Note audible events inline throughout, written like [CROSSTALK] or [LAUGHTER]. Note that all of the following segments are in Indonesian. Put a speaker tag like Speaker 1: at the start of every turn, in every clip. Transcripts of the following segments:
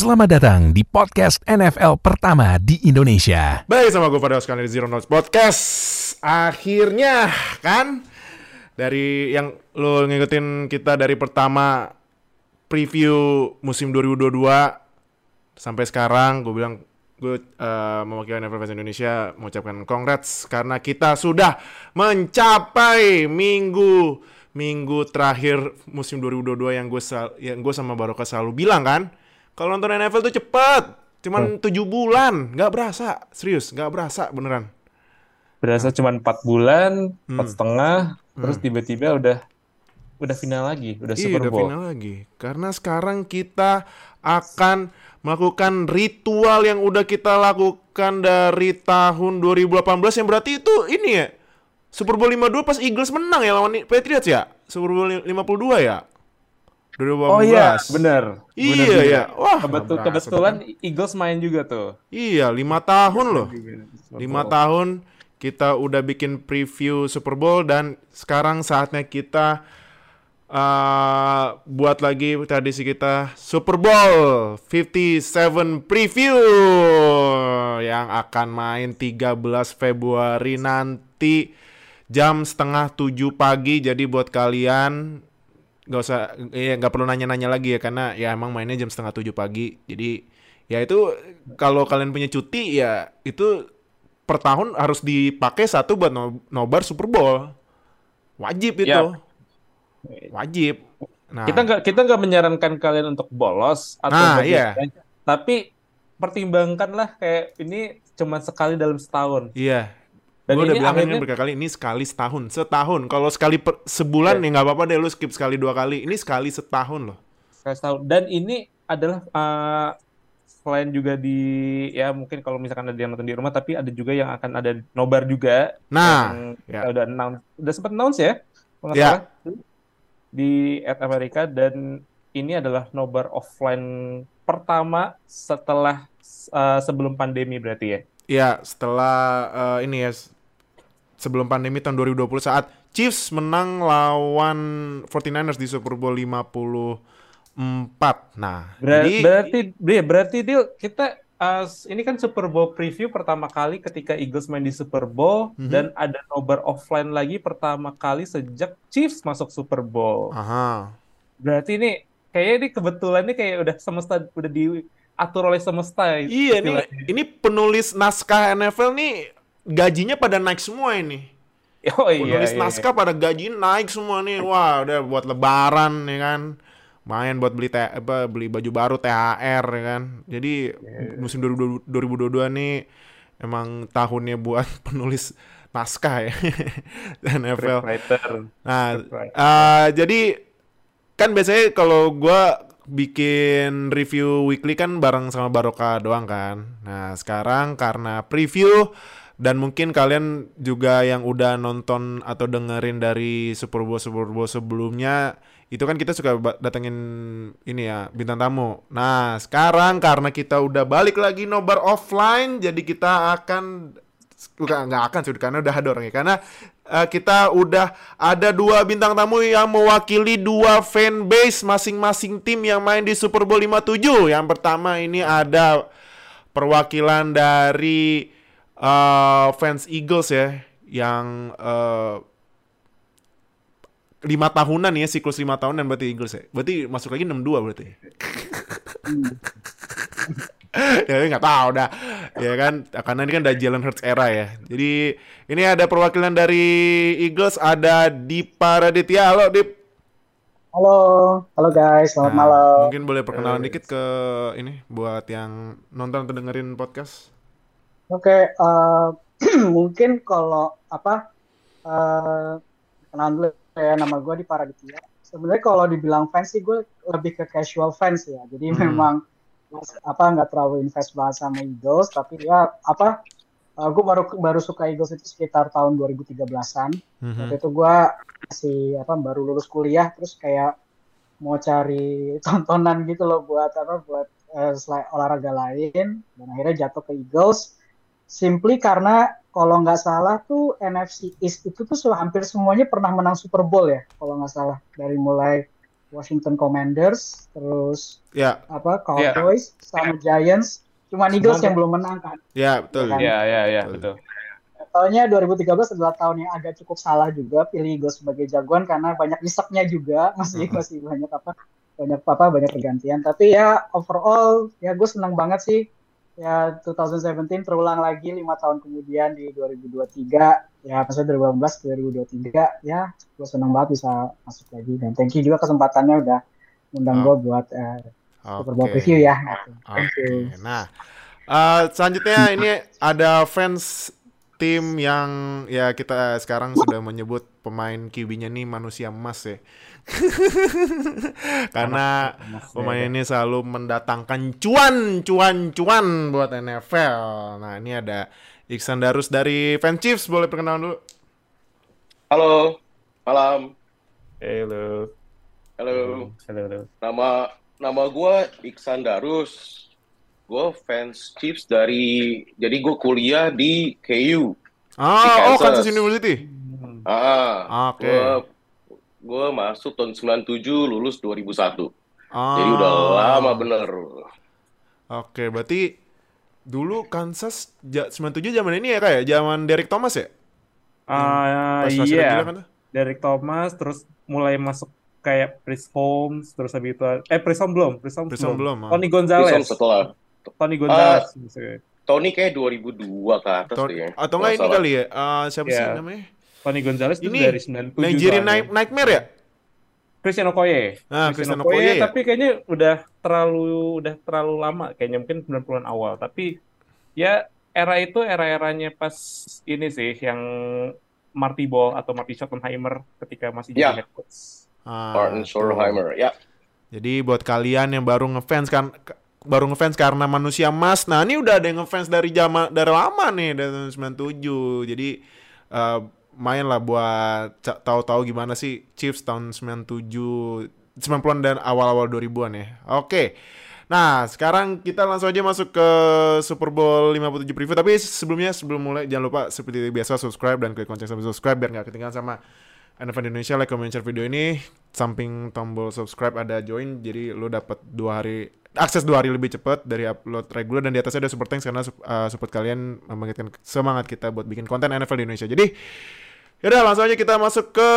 Speaker 1: Selamat datang di podcast NFL pertama di Indonesia.
Speaker 2: Baik sama gue pada sekali di Zero Notes Podcast. Akhirnya kan dari yang lo ngikutin kita dari pertama preview musim 2022 sampai sekarang gue bilang gue uh, mewakili NFL Fans Indonesia mengucapkan congrats karena kita sudah mencapai minggu minggu terakhir musim 2022 yang gue yang gue sama Baroka selalu bilang kan kalau nonton NFL tuh cepet, cuman tujuh bulan, nggak berasa, serius, nggak berasa beneran.
Speaker 3: Berasa cuman empat bulan, empat hmm. setengah, hmm. terus tiba-tiba udah udah final lagi, udah iya, Super Bowl.
Speaker 2: udah final lagi. Karena sekarang kita akan melakukan ritual yang udah kita lakukan dari tahun 2018 yang berarti itu ini ya Super Bowl 52 pas Eagles menang ya lawan Patriots ya Super Bowl 52 ya
Speaker 3: 2018. Oh iya, bener.
Speaker 2: Iya bener ya.
Speaker 3: Wah, Kebetul, kebetulan Eagles main juga tuh.
Speaker 2: Iya, lima tahun loh. Lima tahun kita udah bikin preview Super Bowl dan sekarang saatnya kita uh, buat lagi tradisi kita Super Bowl 57 preview yang akan main 13 Februari nanti jam setengah tujuh pagi. Jadi buat kalian nggak usah ya nggak perlu nanya-nanya lagi ya karena ya emang mainnya jam setengah tujuh pagi. Jadi ya itu kalau kalian punya cuti ya itu per tahun harus dipakai satu buat no nobar Super Bowl. Wajib itu. Yep. wajib.
Speaker 3: Nah. kita nggak kita nggak menyarankan kalian untuk bolos atau nah, iya. tapi pertimbangkanlah kayak ini cuma sekali dalam setahun.
Speaker 2: Iya dan gue udah bilang akhirnya... ini berkali ini sekali setahun, setahun. Kalau sekali per, sebulan yeah. ya nggak apa-apa deh lu skip sekali dua kali. Ini sekali setahun loh.
Speaker 3: Sekali setahun. Dan ini adalah uh, selain juga di ya mungkin kalau misalkan ada yang nonton di rumah, tapi ada juga yang akan ada nobar juga.
Speaker 2: Nah,
Speaker 3: ya. udah announce, udah sempat announce ya, ya. di at Amerika dan ini adalah nobar offline pertama setelah uh, sebelum pandemi berarti ya.
Speaker 2: Ya, setelah uh, ini ya sebelum pandemi tahun 2020 saat Chiefs menang lawan 49ers di Super Bowl 54. Nah,
Speaker 3: Ber jadi berarti ya, berarti deal kita uh, ini kan Super Bowl preview pertama kali ketika Eagles main di Super Bowl mm -hmm. dan ada nobar offline lagi pertama kali sejak Chiefs masuk Super Bowl.
Speaker 2: Aha.
Speaker 3: Berarti ini kayaknya ini kebetulan ini kayak udah semesta udah diatur oleh semesta.
Speaker 2: Iya ini ini penulis naskah NFL nih gajinya pada naik semua ini. [LAUGHS]
Speaker 3: Oh iya.
Speaker 2: Penulis iya, naskah iya. pada gaji naik semua nih. Wah, udah buat lebaran ya kan. Main buat beli apa beli baju baru THR ya kan. Jadi yeah. musim 2022 nih emang tahunnya buat [LAUGHS] penulis naskah ya [LAUGHS] NFL. Nah, uh, jadi kan biasanya kalau gue bikin review weekly kan bareng sama Baroka doang kan. Nah, sekarang karena preview dan mungkin kalian juga yang udah nonton atau dengerin dari Super Bowl Super Bowl sebelumnya itu kan kita suka datengin ini ya bintang tamu. Nah sekarang karena kita udah balik lagi nobar offline, jadi kita akan bukan nggak akan sih karena udah ada orangnya karena uh, kita udah ada dua bintang tamu yang mewakili dua fan base masing-masing tim yang main di Super Bowl 57. Yang pertama ini ada perwakilan dari uh, fans Eagles ya yang uh, lima tahunan ya siklus lima tahunan berarti Eagles ya. Berarti masuk lagi enam dua berarti. [LAUGHS] Ya nggak tahu dah. Ya kan karena ini kan udah Jalen Hurts era ya. Jadi ini ada perwakilan dari Eagles ada Dipa Raditya. Halo Dip.
Speaker 4: Halo. Halo guys. Selamat nah, malam.
Speaker 2: mungkin boleh perkenalan dikit ke ini buat yang nonton atau dengerin podcast
Speaker 4: Oke, uh, [CLEARS THROAT] mungkin kalau apa uh, kenalan dulu ya nama gue di Paraditya. Sebenarnya kalau dibilang fans sih gue lebih ke casual fans ya. Jadi hmm. memang apa nggak terlalu invest banget sama Eagles, tapi ya apa uh, gue baru baru suka Eagles itu sekitar tahun 2013-an. Hmm. Waktu itu gue masih apa baru lulus kuliah, terus kayak mau cari [LAUGHS] tontonan gitu loh buat apa buat uh, olahraga lain, dan akhirnya jatuh ke Eagles simply karena kalau nggak salah tuh NFC East itu tuh hampir semuanya pernah menang Super Bowl ya kalau nggak salah dari mulai Washington Commanders, terus
Speaker 2: Ya,
Speaker 4: apa Cowboys sama Giants. Cuma Eagles yang belum menang kan.
Speaker 2: ya betul.
Speaker 4: Kan?
Speaker 3: Iya, iya, iya,
Speaker 2: Betul.
Speaker 3: betul.
Speaker 4: Tahunnya 2013 adalah tahun yang agak cukup salah juga pilih Eagles sebagai jagoan karena banyak nyeseknya juga [LAUGHS] masih
Speaker 2: Mhm.
Speaker 4: masih banyak apa banyak apa banyak pergantian tapi ya overall ya gue senang banget sih ya 2017 terulang lagi lima tahun kemudian di 2023 ya maksudnya 2018 2023 ya gue senang banget bisa masuk lagi dan thank you juga kesempatannya udah undang
Speaker 2: Oh.
Speaker 4: gue buat eh, Super Bowl
Speaker 2: Oke.
Speaker 4: preview ya thank
Speaker 2: Oke,
Speaker 4: you
Speaker 2: nah eh, selanjutnya [LAUGHS] ini ada fans tim yang ya kita sekarang sudah menyebut pemain QB-nya nih manusia emas ya. [LAUGHS] Karena pemain ini selalu mendatangkan cuan, cuan, cuan buat NFL. Nah ini ada Iksan Darus dari Fan Chiefs, boleh perkenalan dulu?
Speaker 5: Halo, malam.
Speaker 3: Halo.
Speaker 5: Halo.
Speaker 3: Halo, halo.
Speaker 5: Nama nama gue Iksan Darus. Gue fans Chiefs dari jadi gue kuliah di KU.
Speaker 2: Ah, oh
Speaker 5: Kansas.
Speaker 2: Kansas University.
Speaker 3: Hmm.
Speaker 5: Ah,
Speaker 2: Oke.
Speaker 5: gue gue masuk tahun 97, lulus 2001.
Speaker 2: Ah.
Speaker 5: Jadi udah lama bener.
Speaker 2: Oke, berarti dulu Kansas ja, 97 zaman ini ya kayak zaman Derek Thomas ya?
Speaker 3: Ah,
Speaker 2: masih
Speaker 3: iya.
Speaker 2: gila kan?
Speaker 3: Derek Thomas terus mulai masuk kayak Chris Holmes terus habis itu eh Chris Holmes belum Chris Holmes
Speaker 2: Chris Holmes belum, ah.
Speaker 3: Tony Gonzalez
Speaker 5: setelah
Speaker 3: Tony Gonzalez maksudnya.
Speaker 5: Tony kayak 2002 ke atas
Speaker 2: Atau,
Speaker 5: deh.
Speaker 2: atau enggak ini kali ya? Eh, siapa sih
Speaker 3: Iya.
Speaker 2: namanya?
Speaker 3: Tony Gonzalez itu
Speaker 2: Ini
Speaker 3: dari 97
Speaker 2: Nigerian. Night Nightmare ya?
Speaker 3: Christian Okoye
Speaker 2: Ah, Christian Okoye ya?
Speaker 3: tapi kayaknya udah terlalu udah terlalu lama kayaknya mungkin 90-an awal tapi ya era itu era-eranya pas ini sih yang Marty Ball atau Marty Schottenheimer ketika masih
Speaker 5: Ya.
Speaker 3: jadi head coach.
Speaker 2: Ah,
Speaker 5: Martin. Schottenheimer. Ya,
Speaker 2: Jadi buat kalian yang baru ngefans kan baru ngefans karena manusia emas. Nah, ini udah ada yang ngefans dari zaman dari lama nih dari tahun 97. Jadi eh, main lah buat tahu-tahu gimana sih Chiefs tahun 97 90-an dan awal-awal 2000-an ya. Oke. Nah, sekarang kita langsung aja masuk ke Super Bowl 57 preview. Tapi sebelumnya, sebelum mulai, jangan lupa seperti biasa subscribe dan klik lonceng sampai subscribe biar nggak ketinggalan sama NFL Indonesia. Like, comment, share video ini. Samping tombol subscribe ada join, jadi lu dapat dua hari akses dua hari lebih cepat dari upload reguler dan di atasnya ada super thanks karena uh, support kalian membangkitkan semangat kita buat bikin konten NFL di Indonesia. Jadi Yaudah langsung aja kita masuk ke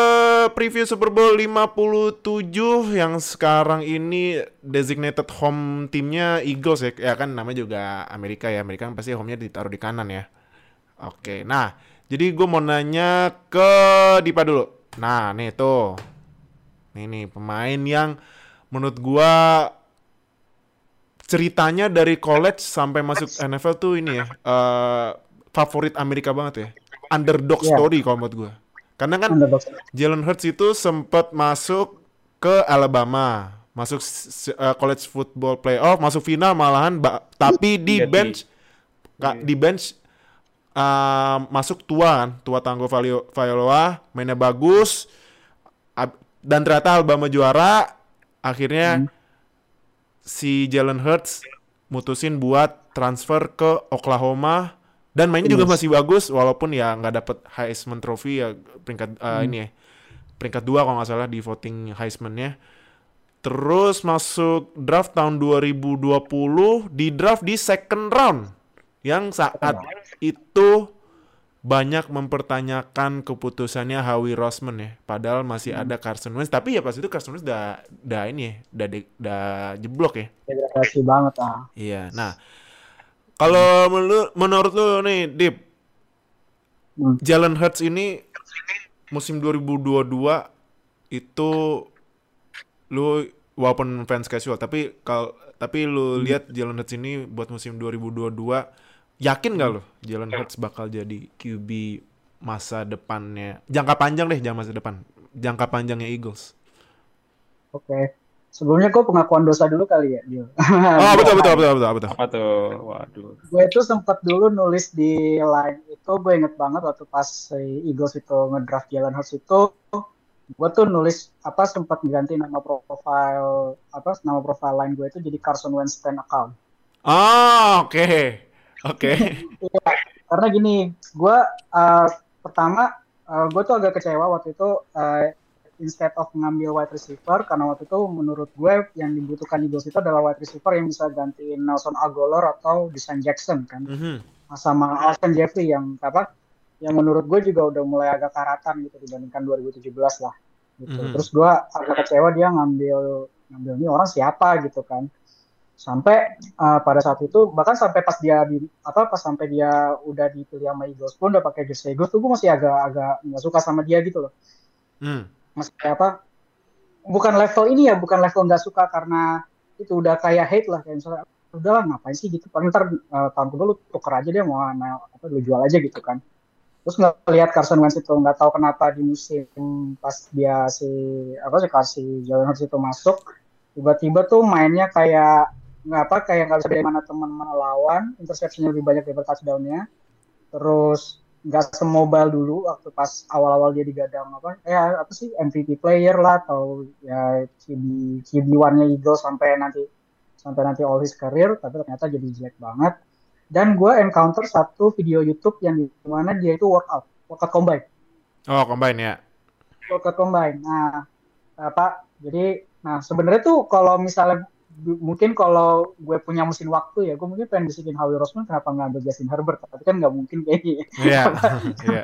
Speaker 2: preview Super Bowl 57 yang sekarang ini designated home timnya Eagles ya. Ya kan namanya juga Amerika ya. Amerika kan pasti home-nya ditaruh di kanan ya. Oke, nah jadi gue mau nanya ke Dipa dulu. Nah nih tuh. Nih nih pemain yang menurut gua ceritanya dari college sampai masuk NFL tuh ini ya. eh, favorit Amerika banget ya underdog
Speaker 4: Iya.
Speaker 2: story kalau menurut gue. Karena kan
Speaker 4: Underdog.
Speaker 2: Jalen Hurts itu sempat masuk ke Alabama, masuk uh, college football playoff, masuk final malahan, ba- tapi di bench, ka- di bench uh, masuk tua kan, tua Tango Valio- Vailoa, mainnya bagus, dan ternyata Alabama juara, akhirnya si Jalen Hurts mutusin buat transfer ke Oklahoma. Dan mainnya juga masih bagus walaupun ya nggak dapet Heisman Trophy ya peringkat uh, ini ya peringkat dua kalau nggak salah di voting Heisman-nya. Terus masuk draft tahun 2020 di draft di second round yang saat itu banyak mempertanyakan keputusannya Howie Roseman ya. Padahal masih ada Carson Wentz, tapi ya pas itu Carson Wentz udah udah ini ya, udah de- udah jeblok ya.
Speaker 4: Degradasi banget ah.
Speaker 2: Iya. Nah, kalau menurut menurut lu nih, Dip,
Speaker 4: Hmm.
Speaker 2: Jalen Hurts ini musim 2022 itu lu walaupun fans casual, tapi kalau tapi lu lihat Jalen Hurts ini buat musim 2022 yakin gak lu Jalen Hurts bakal jadi QB masa depannya jangka panjang deh jangan masa depan jangka panjangnya Eagles
Speaker 4: Oke. Sebelumnya gue pengakuan dosa dulu kali ya, Dio.
Speaker 2: oh [LAUGHS] betul betul betul betul betul
Speaker 3: Apa tuh? Waduh.
Speaker 4: gue itu sempat dulu nulis di line itu gue inget banget waktu pas si Eagles itu ngedraft Jalen Hurts itu gue tuh nulis apa sempat ganti nama profile apa nama profile line gue itu jadi Carson Wentz fan account
Speaker 2: ah oke oke
Speaker 4: Iya, karena gini gue uh, pertama uh, gue tuh agak kecewa waktu itu uh, instead of ngambil wide receiver karena waktu itu menurut gue yang dibutuhkan Eagles itu adalah wide receiver yang bisa gantiin Nelson Aguilar atau Deshaun Jackson kan
Speaker 2: Mhm.
Speaker 4: sama Alshon Jeffrey yang apa yang menurut gue juga udah mulai agak karatan gitu dibandingkan 2017 lah gitu.
Speaker 2: Mhm.
Speaker 4: Terus gue agak kecewa dia ngambil ngambil ini orang siapa gitu kan. Sampai uh, pada saat itu bahkan sampai pas dia di apa pas sampai dia udah dipilih sama Eagles pun udah pakai jersey Eagles tuh gue masih agak agak nggak suka sama dia gitu loh.
Speaker 2: Hmm.
Speaker 4: Masih kayak apa? Bukan level ini ya, bukan level nggak suka karena itu udah kayak hate lah kayak misalnya udahlah ngapain sih gitu paling ntar uh, tahun kedua lu tuker aja dia mau nah, apa lu jual aja gitu kan terus ngelihat Carson Wentz itu nggak tahu kenapa di musim pas dia si apa sih kasih Jalen Hurts itu masuk tiba-tiba tuh mainnya kayak nggak apa kayak nggak bisa dari mana teman mana lawan interceptionnya lebih banyak daripada touchdownnya. Terus nggak semobile dulu waktu pas awal-awal dia digadang apa ya apa sih MVP player lah atau ya QB QB one-nya Eagles sampai nanti sampai nanti all his career tapi ternyata jadi jelek banget. Dan gue encounter satu video YouTube yang di mana dia itu workout workout combine.
Speaker 2: Oh, combine ya.
Speaker 4: workout combine. Nah apa jadi nah sebenarnya tuh kalau misalnya mungkin kalau gue punya mesin waktu ya gue mungkin pengen bisikin Howie Roseman kenapa nggak ambil Justin Herbert tapi kan nggak mungkin kayaknya
Speaker 2: Iya. [LAUGHS] Iya.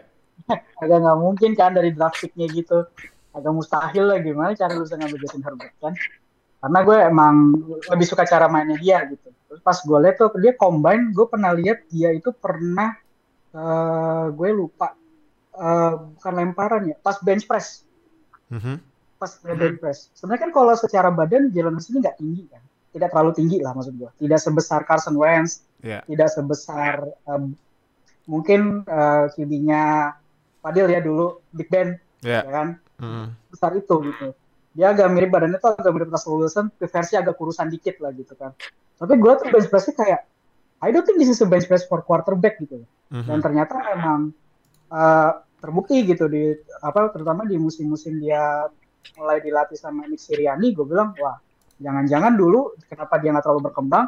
Speaker 4: agak nggak mungkin kan dari draft picknya gitu agak mustahil lah gimana cara lu bisa ngambil Justin Herbert kan karena gue emang lebih suka cara mainnya dia gitu terus pas gue lihat tuh dia combine gue pernah lihat dia itu pernah eh, gue lupa eh, bukan lemparan ya pas bench press
Speaker 2: Mhm.
Speaker 4: Pas dia bench press sebenarnya kan kalau secara badan Jalen Hurts ini nggak tinggi kan tidak terlalu tinggi lah maksud gue tidak sebesar Carson Wentz
Speaker 2: Iya.
Speaker 4: tidak sebesar em, mungkin eh, QB-nya Fadil ya dulu Big Ben
Speaker 2: Iya.
Speaker 4: ya kan
Speaker 2: Mhm.
Speaker 4: besar itu gitu dia agak mirip badannya tuh agak mirip Russell Wilson versi agak kurusan dikit lah gitu kan tapi gue tuh bench pressnya kayak I don't think this is a bench press for quarterback gitu dan
Speaker 2: Mhm.
Speaker 4: ternyata emang eh, terbukti gitu di apa terutama di musim-musim dia mulai dilatih sama Nick Sirianni gue bilang wah jangan-jangan dulu kenapa dia nggak terlalu berkembang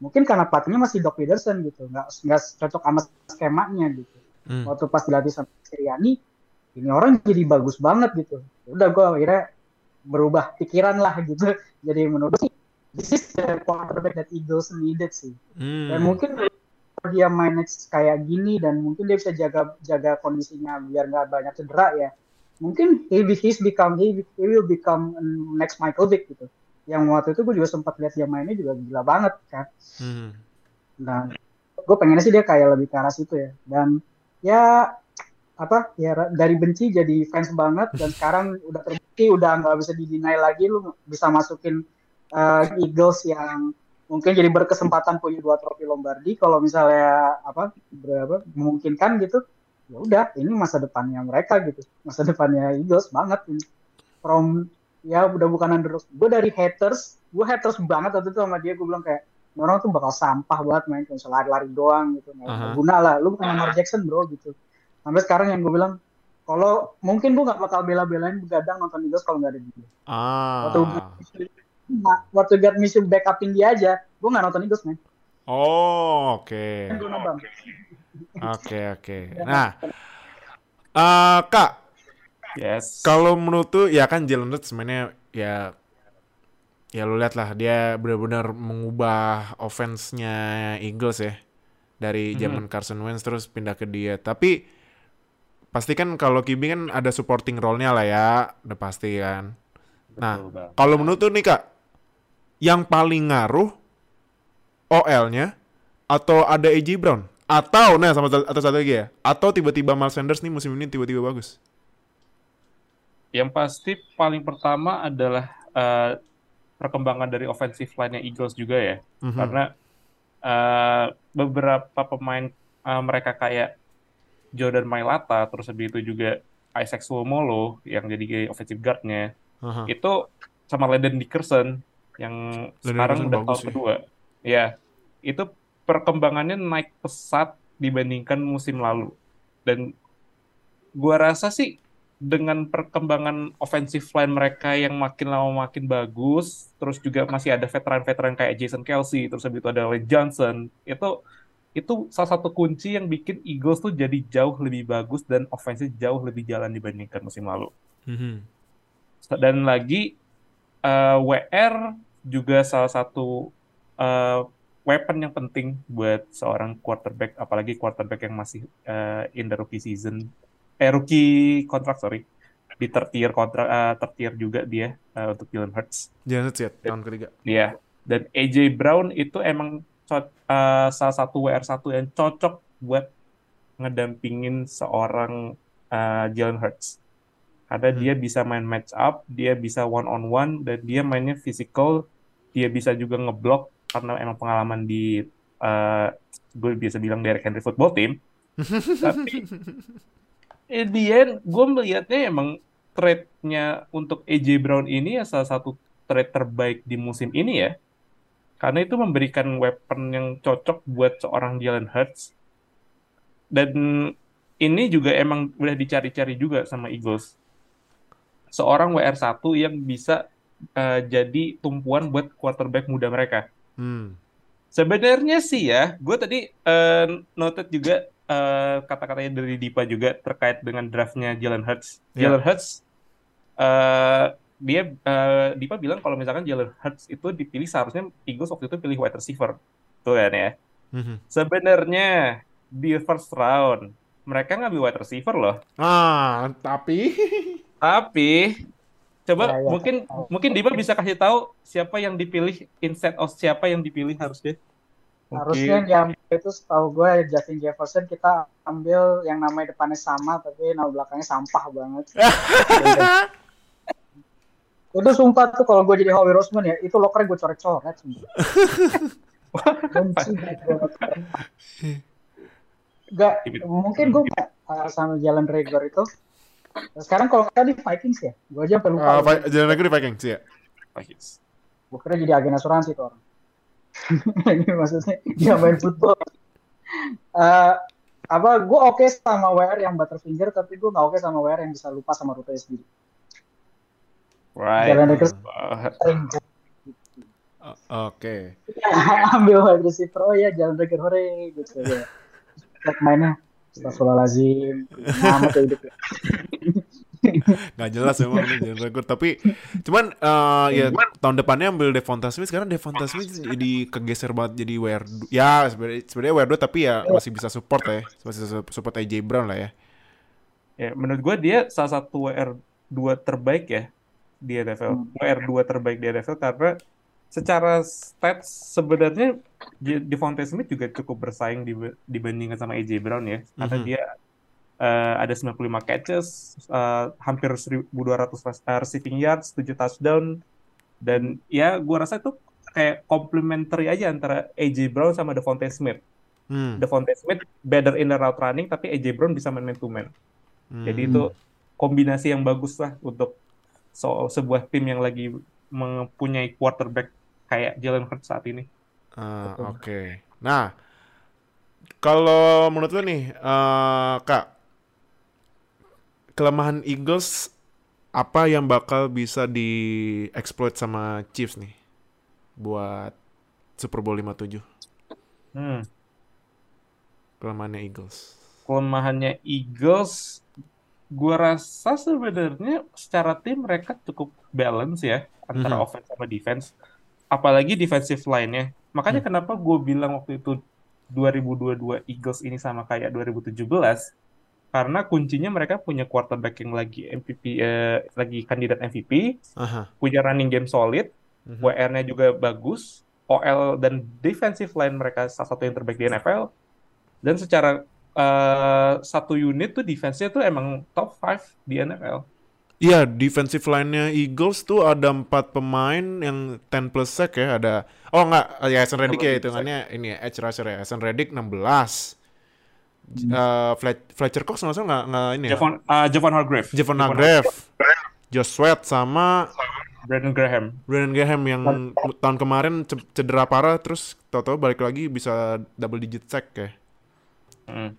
Speaker 4: mungkin karena pelatihnya masih Doc Peterson gitu nggak nggak cocok sama skemanya gitu
Speaker 2: Hmm.
Speaker 4: waktu pas dilatih sama Sirianni ini orang jadi bagus banget gitu udah gue akhirnya berubah pikiran lah gitu [LAUGHS] jadi menurut sih this is the quarterback that Eagles needed sih
Speaker 2: Hmm.
Speaker 4: dan mungkin dia manage kayak gini dan mungkin dia bisa jaga jaga kondisinya biar nggak banyak cedera ya mungkin he he's become he, he will become next Michael Vick gitu yang waktu itu gue juga sempat lihat dia mainnya juga gila banget kan
Speaker 2: Mhm.
Speaker 4: Nah, gue pengennya sih dia kayak lebih ke arah situ ya. Dan ya apa ya dari benci jadi fans banget [LAUGHS] dan sekarang udah terbukti udah nggak bisa didinai lagi lu bisa masukin uh, Eagles yang mungkin jadi berkesempatan punya dua trofi Lombardi kalau misalnya apa berapa memungkinkan gitu ya udah ini masa depannya mereka gitu. Masa depannya Eagles banget ini. From ya udah bukan underdog gue dari haters gue haters banget waktu itu sama dia. Gue bilang kayak "Ini orang tuh bakal sampah banget main kayak misalnya lari-lari doang gitu nggak
Speaker 2: Aha.
Speaker 4: berguna lah. Lu bukan Lamar Jackson bro gitu. Sampai sekarang yang gue bilang kalau mungkin gue nggak bakal bela-belain begadang nonton Eagles kalau nggak ada dia.
Speaker 2: Ah.
Speaker 4: waktu nah, waktu Minshew backupin dia aja gue nggak nonton Eagles man
Speaker 2: Oh, oke.
Speaker 4: gue nonton
Speaker 2: Oke, oke. Nah, eh, Kak,
Speaker 3: Yes.
Speaker 2: kalau menurut tuh ya kan Jalen Hurts mainnya ya ya lu lihat lah dia benar-benar mengubah offense-nya Eagles ya dari zaman Carson Wentz terus pindah ke dia. Tapi pasti kan kalau QB kan ada supporting role-nya lah ya, udah pasti kan. Nah, kalau menurut tuh nih Kak, yang paling ngaruh OL-nya atau ada AJ Brown atau nah sama atau satu lagi ya atau tiba-tiba Miles Sanders nih musim ini tiba-tiba bagus.
Speaker 3: Yang pasti paling pertama adalah eh, perkembangan dari offensive line-nya Eagles juga ya.
Speaker 2: Mhm.
Speaker 3: Karena eh, beberapa pemain eh, mereka kayak Jordan Mailata, terus habis itu juga Isaac Suomolo yang jadi offensive guard-nya,
Speaker 2: Aha.
Speaker 3: itu sama Landon Dickerson yang
Speaker 2: Landon
Speaker 3: sekarang
Speaker 2: Dickerson
Speaker 3: udah tahun kedua. Ya, itu perkembangannya naik pesat dibandingkan musim lalu. Dan gua rasa sih dengan perkembangan offensive line mereka yang makin lama makin bagus, terus juga masih ada veteran-veteran kayak Jason Kelsey, terus habis itu ada Lane Johnson, itu itu salah satu kunci yang bikin Eagles tuh jadi jauh lebih bagus dan offense jauh lebih jalan dibandingkan musim lalu.
Speaker 2: Mhm.
Speaker 3: Dan lagi eh, WR juga salah satu eh, weapon yang penting buat seorang quarterback, apalagi quarterback yang masih eh, in the rookie season, eh rookie kontrak sorry, di third year kontrak, eh, third year juga dia eh, untuk Jalen Hurts.
Speaker 2: Jangan sih tahun ketiga.
Speaker 3: Iya. Dan AJ Brown itu emang eh, salah satu WR1 yang cocok buat ngedampingin seorang eh, Jalen Hurts. Karena
Speaker 2: Hmm.
Speaker 3: dia bisa main match up, dia bisa one on one, dan dia mainnya physical, dia bisa juga ngeblok karena emang pengalaman di eh, gue biasa bilang Derek Henry football team. [LAUGHS] Tapi in the end, gue melihatnya emang trade-nya untuk AJ Brown ini ya salah satu trade terbaik di musim ini ya. Karena itu memberikan weapon yang cocok buat seorang Jalen Hurts. Dan ini juga emang udah dicari-cari juga sama Eagles. Seorang WR1 yang bisa eh, jadi tumpuan buat quarterback muda mereka.
Speaker 2: Hmm.
Speaker 3: Sebenarnya sih ya, gue tadi eh, noted juga eh, kata-katanya dari Dipa juga terkait dengan draftnya Jalen Hurts.
Speaker 2: Ya.
Speaker 3: Jalen Hurts, eh, dia eh, Dipa bilang kalau misalkan Jalen Hurts itu dipilih seharusnya Eagles waktu itu pilih wide receiver, tuh kan ya.
Speaker 2: Mhm.
Speaker 3: Sebenarnya di first round mereka ngambil wide receiver loh,
Speaker 2: Ah, tapi [LAUGHS]
Speaker 3: tapi coba
Speaker 4: Ya, ya.
Speaker 3: mungkin mungkin Dipa bisa kasih tahu siapa yang dipilih instead of siapa yang dipilih harusnya.
Speaker 4: Harusnya yang itu setahu gue Justin Jefferson kita ambil yang namanya depannya sama tapi nama belakangnya sampah banget. [LAUGHS] itu sumpah tuh kalau gue jadi Howie Roseman ya itu lokernya gue coret-coret. Gak, mungkin gue uh, sama Jalan Rager itu. Sekarang kalau nggak di Vikings ya, gue aja sampai lupa.
Speaker 2: Ah, Vi- jalan lagi di Vikings ya.
Speaker 3: Vikings.
Speaker 4: gue kira jadi agen asuransi tuh orang. [LAUGHS] Ini maksudnya dia main football. Eh, apa gue oke sama WR yang butterfinger tapi gue nggak oke sama WR yang bisa lupa sama rute sendiri.
Speaker 3: Right.
Speaker 4: Jalan Lakers
Speaker 3: Uh,
Speaker 2: Oke. [LAUGHS]
Speaker 4: ambil wide receiver oh ya jalan Lakers hore gitu ya. Mainnya Astagfirullahaladzim. Amat ya ya. [LAUGHS]
Speaker 2: Nggak jelas emang ini jalan rekor. Tapi cuman eh, ya tahun depannya ambil Devonta Smith sekarang Devonta Smith jadi kegeser banget jadi WR ya sebenarnya sebenarnya WR2 tapi ya masih bisa support ya masih support AJ Brown lah ya.
Speaker 3: ya, menurut gue dia salah satu WR2 terbaik ya di NFL.
Speaker 4: Hmm.
Speaker 3: WR2 terbaik di NFL karena secara stats sebenarnya Devontae Smith juga cukup bersaing dib- dibandingkan sama AJ Brown ya. Karena
Speaker 2: Mhm.
Speaker 3: dia eh, ada 95 catches, eh, hampir 1200 res- eh, receiving yards, 7 touchdown dan ya gua rasa itu kayak complementary aja antara AJ Brown sama Devontae Smith.
Speaker 2: Hmm.
Speaker 3: Devontae Smith better in the route running tapi AJ Brown bisa main man to man.
Speaker 2: Hmm.
Speaker 3: Jadi itu kombinasi yang bagus lah untuk so sebuah tim yang lagi mempunyai quarterback kayak Jalen Hurts saat ini.
Speaker 2: Ah, Oke. Nah, kalau menurut lo nih, eh, Kak, kelemahan Eagles apa yang bakal bisa dieksploit sama Chiefs nih buat Super Bowl 57?
Speaker 3: Hmm.
Speaker 2: Kelemahannya Eagles.
Speaker 3: Kelemahannya Eagles, gua rasa sebenarnya secara tim mereka cukup balance ya antara
Speaker 2: Mhm.
Speaker 3: offense sama defense, apalagi defensive line-nya. Makanya kenapa gue bilang waktu itu 2022 Eagles ini sama kayak 2017 karena kuncinya mereka punya quarterback yang lagi MVP eh, lagi kandidat MVP,
Speaker 2: Aha.
Speaker 3: punya running game solid,
Speaker 2: Mhm.
Speaker 3: WR-nya juga bagus, OL dan defensive line mereka salah satu yang terbaik di NFL. Dan secara eh, satu unit tuh defense-nya tuh emang top 5 di NFL.
Speaker 2: Iya, defensive line-nya Eagles tuh ada empat pemain yang 10 plus sack ya. Ada Oh enggak, ya Hasan Reddick ya hitungannya ini ya, edge rusher ya. Hasan Reddick 16. J- eh, Flet- Fletcher Cox nggak salah nggak ini ya.
Speaker 3: Javon, uh, Javon Hargrave,
Speaker 2: Javon Hargrave, Josh Sweat sama
Speaker 3: Brandon Graham.
Speaker 2: Brandon Graham yang tahun kemarin ce- cedera parah terus tahu-tahu balik lagi bisa double digit sack ya.
Speaker 3: Hmm.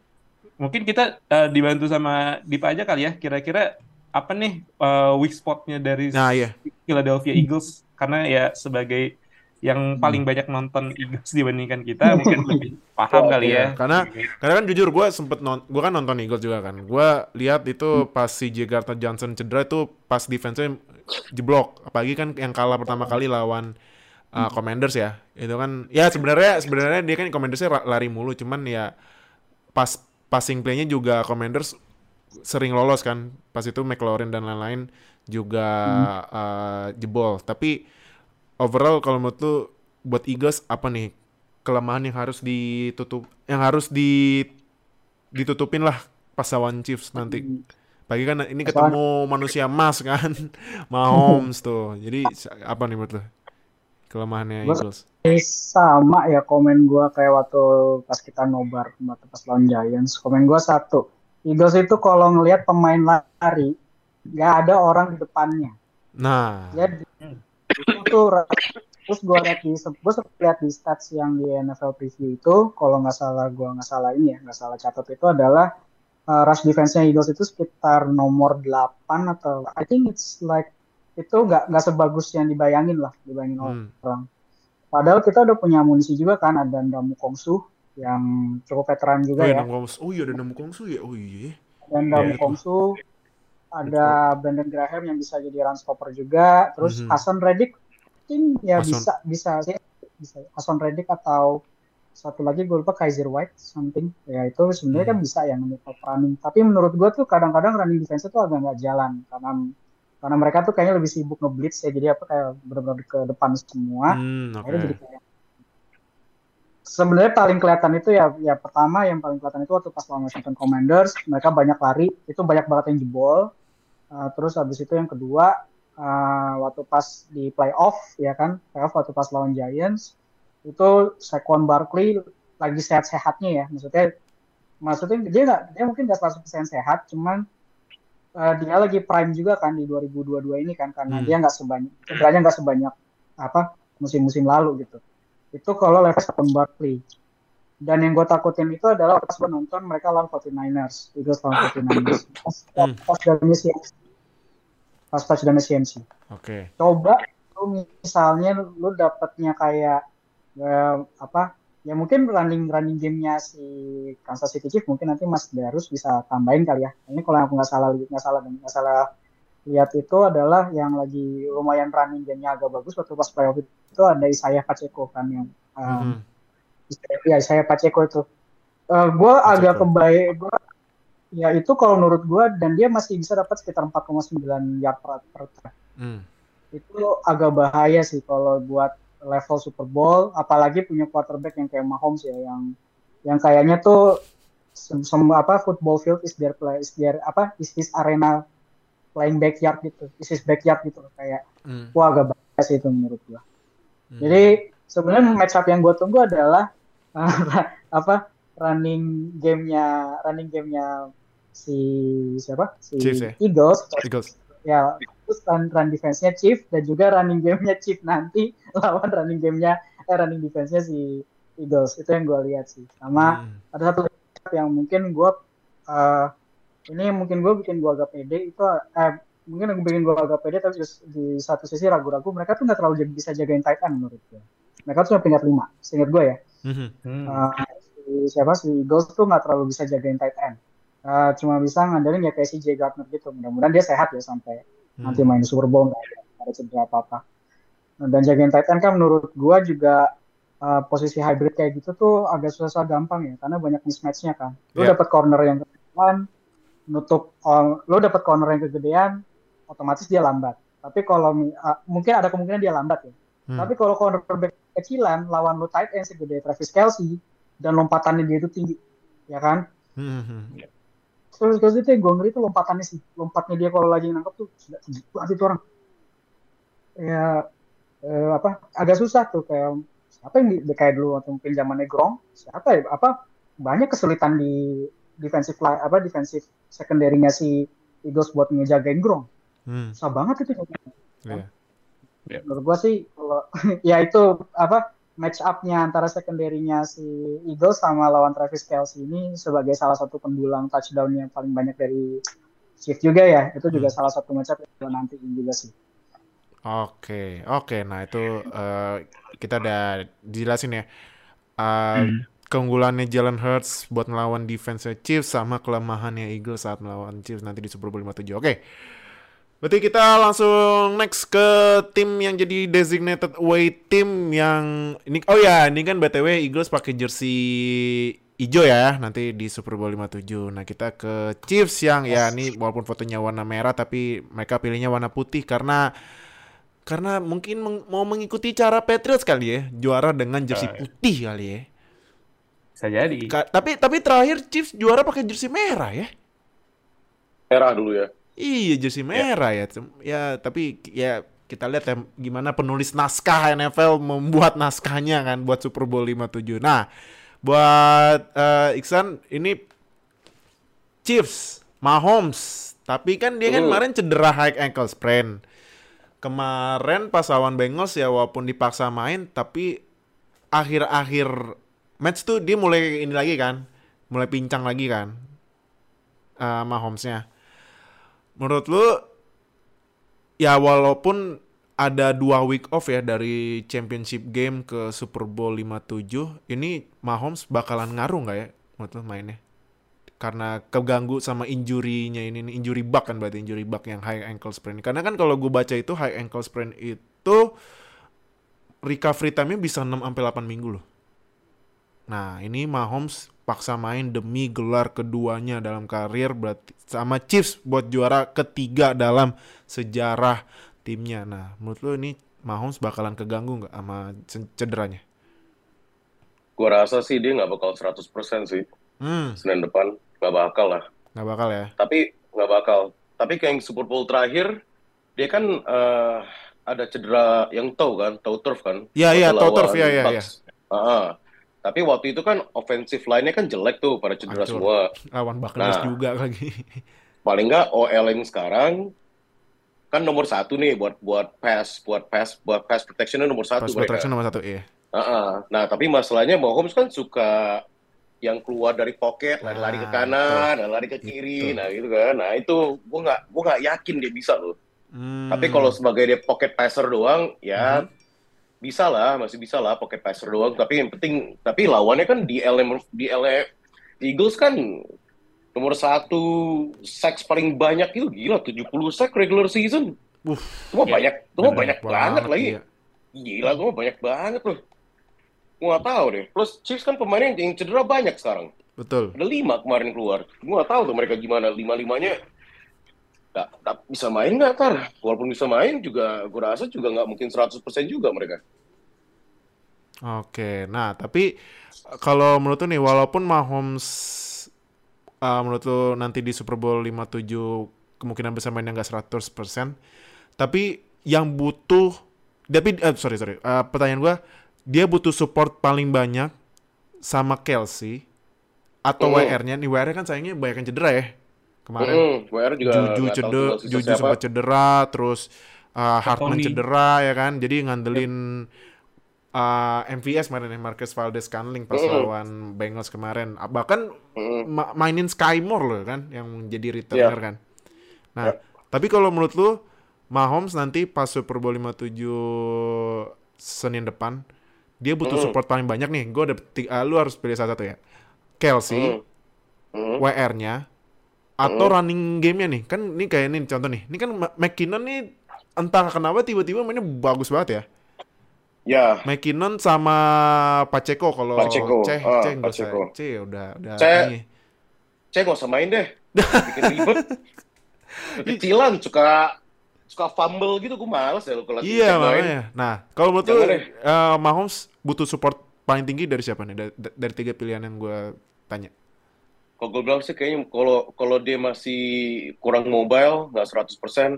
Speaker 3: Mungkin kita uh, dibantu sama Dipa aja kali ya. Kira-kira apa nih uh, weak spotnya dari
Speaker 2: Nah, iya.
Speaker 3: Philadelphia Eagles? Karena ya sebagai yang paling banyak nonton Eagles dibandingkan kita mungkin [LAUGHS] lebih paham kali ya.
Speaker 2: Karena karena kan jujur gue sempet non, gue kan nonton Eagles juga kan. Gue lihat itu pas si J. Gardner Johnson cedera itu pas defense-nya jeblok. Apalagi kan yang kalah pertama kali lawan uh, Commanders ya. Itu kan ya sebenarnya sebenarnya dia kan Commanders lari mulu cuman ya pas passing play-nya juga Commanders sering lolos kan. Pas itu McLaurin dan lain-lain juga uh, jebol. Tapi overall kalau menurut lu buat Eagles apa nih kelemahan yang harus ditutup yang harus di ditutupin lah pas lawan Chiefs nanti. Pagi kan ini ketemu manusia emas kan, [LAUGHS] Mahomes tuh. Jadi apa nih menurut lu kelemahannya Eagles?
Speaker 4: Sama ya komen gue kayak waktu pas kita nobar waktu pas lawan Giants. Komen gue satu, Eagles itu kalau ngelihat pemain lari nggak ada orang di depannya.
Speaker 2: Nah.
Speaker 4: Jadi itu tuh terus gue lihat di gue lihat di stats yang di NFL preview itu kalau nggak salah gue nggak salah ini ya nggak salah catat itu adalah uh, rush defense-nya Eagles itu sekitar nomor 8 atau I think it's like itu nggak nggak sebagus yang dibayangin lah dibayangin hmm. orang padahal kita udah punya amunisi juga kan ada Ndamu Kongsu yang cukup veteran juga
Speaker 2: oh,
Speaker 4: ya.
Speaker 2: Oh iya ada Ndamu Kongsu ya. Oh iya.
Speaker 4: Dan Ndamu yeah. Kongsu ada Brandon Graham yang bisa jadi run stopper juga terus mm -hmm. Hasan Reddick mungkin ya Hasan. bisa bisa sih bisa Hasan Reddick atau satu lagi gue lupa Kaiser White something ya itu sebenarnya hmm. kan bisa ya top running tapi menurut gue tuh kadang-kadang running defense itu agak nggak jalan karena karena mereka tuh kayaknya lebih sibuk ngeblitz ya jadi apa kayak benar-benar ke depan semua hmm, okay. jadi kayak sebenarnya paling kelihatan itu ya ya pertama yang paling kelihatan itu waktu pas lawan Washington Commanders mereka banyak lari itu banyak banget yang jebol. Uh, terus habis itu yang kedua uh, waktu pas di playoff ya kan playoff waktu pas lawan Giants itu Saquon Barkley lagi sehat-sehatnya ya. Maksudnya maksudnya dia nggak dia mungkin nggak 100% sehat cuman uh, dia lagi prime juga kan di 2022 ini kan karena hmm. dia nggak sebanyak cederanya nggak sebanyak apa musim-musim lalu gitu itu kalau level Barkley dan yang gue takutin itu adalah pas gue nonton mereka lawan 49ers Eagles lawan 49ers pas, hmm. pas dari pas touchdown CMC.
Speaker 2: Oke. Okay.
Speaker 4: Coba lu misalnya lu dapatnya kayak uh, apa? Ya mungkin running running gamenya si Kansas City Chiefs mungkin nanti Mas Darus bisa tambahin kali ya. Ini kalau aku nggak salah nggak salah nggak salah lihat itu adalah yang lagi lumayan running gamenya agak bagus waktu pas playoff itu ada Isaiah Pacheco kan yang um, mm-hmm. ya Isaiah Pacheco itu. Uh, gue agak kebaik, gue Ya itu kalau menurut gue dan dia masih bisa dapat sekitar 4,9 yard per, per hmm. Itu agak bahaya sih kalau buat level Super Bowl, apalagi punya quarterback yang kayak Mahomes ya yang yang kayaknya tuh semua apa football field is their play is their apa is his arena playing backyard gitu, is his backyard gitu kayak hmm. wah agak sih itu menurut gue. Hmm. Jadi sebenarnya match up yang gue tunggu adalah [LAUGHS] apa running gamenya running gamenya si siapa si
Speaker 2: Chiefs, ya?
Speaker 4: Eagles
Speaker 2: Eagles
Speaker 4: ya terus run, run defense-nya Chief dan juga running game-nya Chief nanti [LAUGHS] lawan running game-nya eh running defense-nya si Eagles itu yang gue lihat sih sama hmm. ada satu yang mungkin gue uh, ini mungkin gue bikin gue agak pede itu eh mungkin yang bikin gue agak pede tapi di satu sisi ragu-ragu mereka tuh nggak terlalu bisa jagain tight end menurut gue mereka tuh peringkat lima seingat gue ya hmm. uh, si, siapa si Eagles tuh nggak terlalu bisa jagain tight end uh, cuma bisa ngandelin ya kayak si Jay Gardner gitu. Mudah-mudahan dia sehat ya sampai hmm. nanti main Super Bowl nggak ada, ada cedera apa-apa. Dan jagain tight end kan menurut gua juga uh, posisi hybrid kayak gitu tuh agak susah gampang ya karena banyak mismatchnya kan. Lu yeah. dapat corner yang kegedean, nutup uh, lu dapat corner yang kegedean, otomatis dia lambat. Tapi kalau uh, mungkin ada kemungkinan dia lambat ya. Hmm. Tapi kalau cornerback kecilan lawan lu tight end segede Travis Kelsey dan lompatannya dia itu tinggi, ya kan? Hmm. hmm, hmm terus terus itu yang gue ngeri tuh lompatannya sih lompatnya dia kalau lagi nangkep tuh sudah tinggi banget itu orang ya eh, apa agak susah tuh kayak siapa yang di, kayak dulu atau mungkin zamannya Grong siapa ya apa banyak kesulitan di defensive line apa defensive secondary-nya si Eagles buat ngejagain Grong hmm. susah banget itu yeah. Yeah. menurut gue sih kalau [LAUGHS] ya itu apa match up-nya antara secondary-nya si Eagles sama lawan Travis Kelsey ini sebagai salah satu pendulang touchdown yang paling banyak dari Chief juga ya. Itu juga hmm. salah satu match up yang nanti juga sih.
Speaker 2: Oke, oke. Nah itu eh, kita udah dijelasin ya. Eh, Keunggulannya Jalen Hurts buat melawan defense Chiefs sama kelemahannya Eagles saat melawan Chiefs nanti di Super Bowl 57. Oke. Berarti kita langsung next ke tim yang jadi designated away team yang ini oh ya, ini kan BTW Eagles pakai jersey hijau ya nanti di Super Bowl 57. Nah, kita ke Chiefs yang ya ini walaupun fotonya warna merah tapi mereka pilihnya warna putih karena karena mungkin meng- mau mengikuti cara Patriots kali ya, juara dengan jersey putih kali ya.
Speaker 3: Bisa jadi.
Speaker 2: Ka- tapi tapi terakhir Chiefs juara pakai jersey merah ya.
Speaker 5: Merah dulu ya.
Speaker 2: Iya jersey merah ya. Tem- Ya tapi ya kita lihat ya gimana penulis naskah NFL membuat naskahnya kan buat Super Bowl 57. Nah, buat eh, Iksan ini Chiefs, Mahomes, tapi kan dia kan
Speaker 5: Hmm.
Speaker 2: kemarin cedera high ankle sprain. Kemarin pas lawan Bengals ya walaupun dipaksa main tapi akhir-akhir match tuh dia mulai ini lagi kan, mulai pincang lagi kan. eh Mahomesnya. Menurut lu ya walaupun ada dua week off ya dari championship game ke Super Bowl 57, ini Mahomes bakalan ngaruh nggak ya menurut lu mainnya? Karena keganggu sama injury-nya ini, nih, injury bug kan berarti injury bug yang high ankle sprain. Karena kan kalau gue baca itu high ankle sprain itu recovery time-nya bisa 6 sampai 8 minggu loh. Nah, ini Mahomes paksa main demi gelar keduanya dalam karir berarti sama Chiefs buat juara ketiga dalam sejarah timnya. Nah, menurut lo ini Mahomes bakalan keganggu nggak sama cederanya?
Speaker 5: Gua rasa sih dia nggak bakal 100% sih
Speaker 2: Hmm,
Speaker 5: Senin depan. Nggak bakal lah.
Speaker 2: nggak bakal ya.
Speaker 5: Tapi nggak bakal. Tapi kayak yang Super Bowl terakhir, dia kan eh, ada cedera yang toe kan, toe turf kan.
Speaker 2: Iya, iya, toe turf,
Speaker 5: lawan
Speaker 2: iya, iya,
Speaker 5: Bucks. Tapi waktu itu kan offensive line-nya kan jelek tuh pada cedera
Speaker 2: Hancur.
Speaker 5: semua.
Speaker 2: Lawan Buccaneers
Speaker 5: Nah.
Speaker 2: juga lagi. [LAUGHS]
Speaker 5: Paling nggak OL yang sekarang kan nomor satu nih buat buat pass, buat pass, buat pass protection nomor satu
Speaker 2: Pass
Speaker 5: mereka.
Speaker 2: protection nomor satu, iya.
Speaker 5: Ah, Nah, tapi masalahnya Mahomes kan suka yang keluar dari pocket, lari-lari ke
Speaker 2: Ah,
Speaker 5: kanan, lari ke kiri,
Speaker 2: Itu.
Speaker 5: nah gitu kan. Nah itu gue nggak gue nggak yakin dia bisa loh.
Speaker 2: Hmm.
Speaker 5: Tapi kalau sebagai dia pocket passer doang, ya bisa lah, masih bisa lah pocket passer doang. Tapi yang penting, tapi lawannya kan di LA, di LA Eagles kan nomor satu sacks paling banyak itu gila 70 sack regular season.
Speaker 2: Uh,
Speaker 5: Cuma
Speaker 3: Ya,
Speaker 5: banyak, cuma banyak, banget, lagi.
Speaker 2: iya.
Speaker 5: Gila, gue banyak banget loh. Gue gak tahu deh. Plus Chiefs kan pemain yang, cedera banyak sekarang.
Speaker 2: Betul.
Speaker 5: Ada lima kemarin keluar. Gue gak tahu tuh mereka gimana. Lima-limanya gak, gak bisa main gak tar? Walaupun bisa main juga, gue rasa juga gak mungkin 100% juga mereka.
Speaker 2: Oke, nah tapi eh, kalau menurut nih, walaupun Mahomes eh, menurut lu nanti di Super Bowl 57 kemungkinan besar mainnya nggak 100%, tapi yang butuh, tapi eh, sorry sorry, Eh, pertanyaan gua, dia butuh support paling banyak sama Kelsey atau
Speaker 5: Hmm.
Speaker 2: WR-nya? Nih WR kan sayangnya banyak yang cedera ya kemarin.
Speaker 5: Mm-mm, WR juga
Speaker 2: Juju cedera, Juju sempat cedera, terus uh, Hartman
Speaker 3: Tony.
Speaker 2: cedera ya kan, jadi ngandelin uh, MVS kemarin ya, Marcus Valdez Scantling pas
Speaker 5: Mm-mm.
Speaker 2: lawan Bengals kemarin, Ah, bahkan
Speaker 5: Mm-mm.
Speaker 2: ma- mainin Sky Moore loh kan, yang jadi returner
Speaker 5: Iya.
Speaker 2: kan. Nah, tapi kalau menurut lu Mahomes nanti pas Super Bowl 57 Senin depan, dia butuh
Speaker 5: Mm.
Speaker 2: support paling banyak nih. Gue ti- uh, lu harus pilih salah satu ya. Kelsey,
Speaker 5: Mm. Mm.
Speaker 2: WR-nya atau running game-nya nih. Kan ini kayak ini contoh nih. Ini kan McKinnon nih entah kenapa tiba-tiba mainnya bagus banget ya.
Speaker 5: Ya,
Speaker 2: McKinnon sama Pacheco kalau
Speaker 5: Pacheco,
Speaker 2: Ceh,
Speaker 5: ah,
Speaker 2: Ceh.
Speaker 5: Pacheco.
Speaker 2: Ceh udah udah
Speaker 5: Ceh.
Speaker 2: ini.
Speaker 5: Cek gak usah main deh. [LAUGHS] Bikin ribet. Kecilan, suka suka fumble gitu, gue males ya kalau
Speaker 2: Iya makanya. Nah, kalau menurut lu eh, Mahomes butuh support paling tinggi dari siapa nih? Dari, dari tiga pilihan yang gue tanya.
Speaker 5: Kalau gue bilang sih kayaknya kalau kalau dia masih kurang mobile, nggak 100%,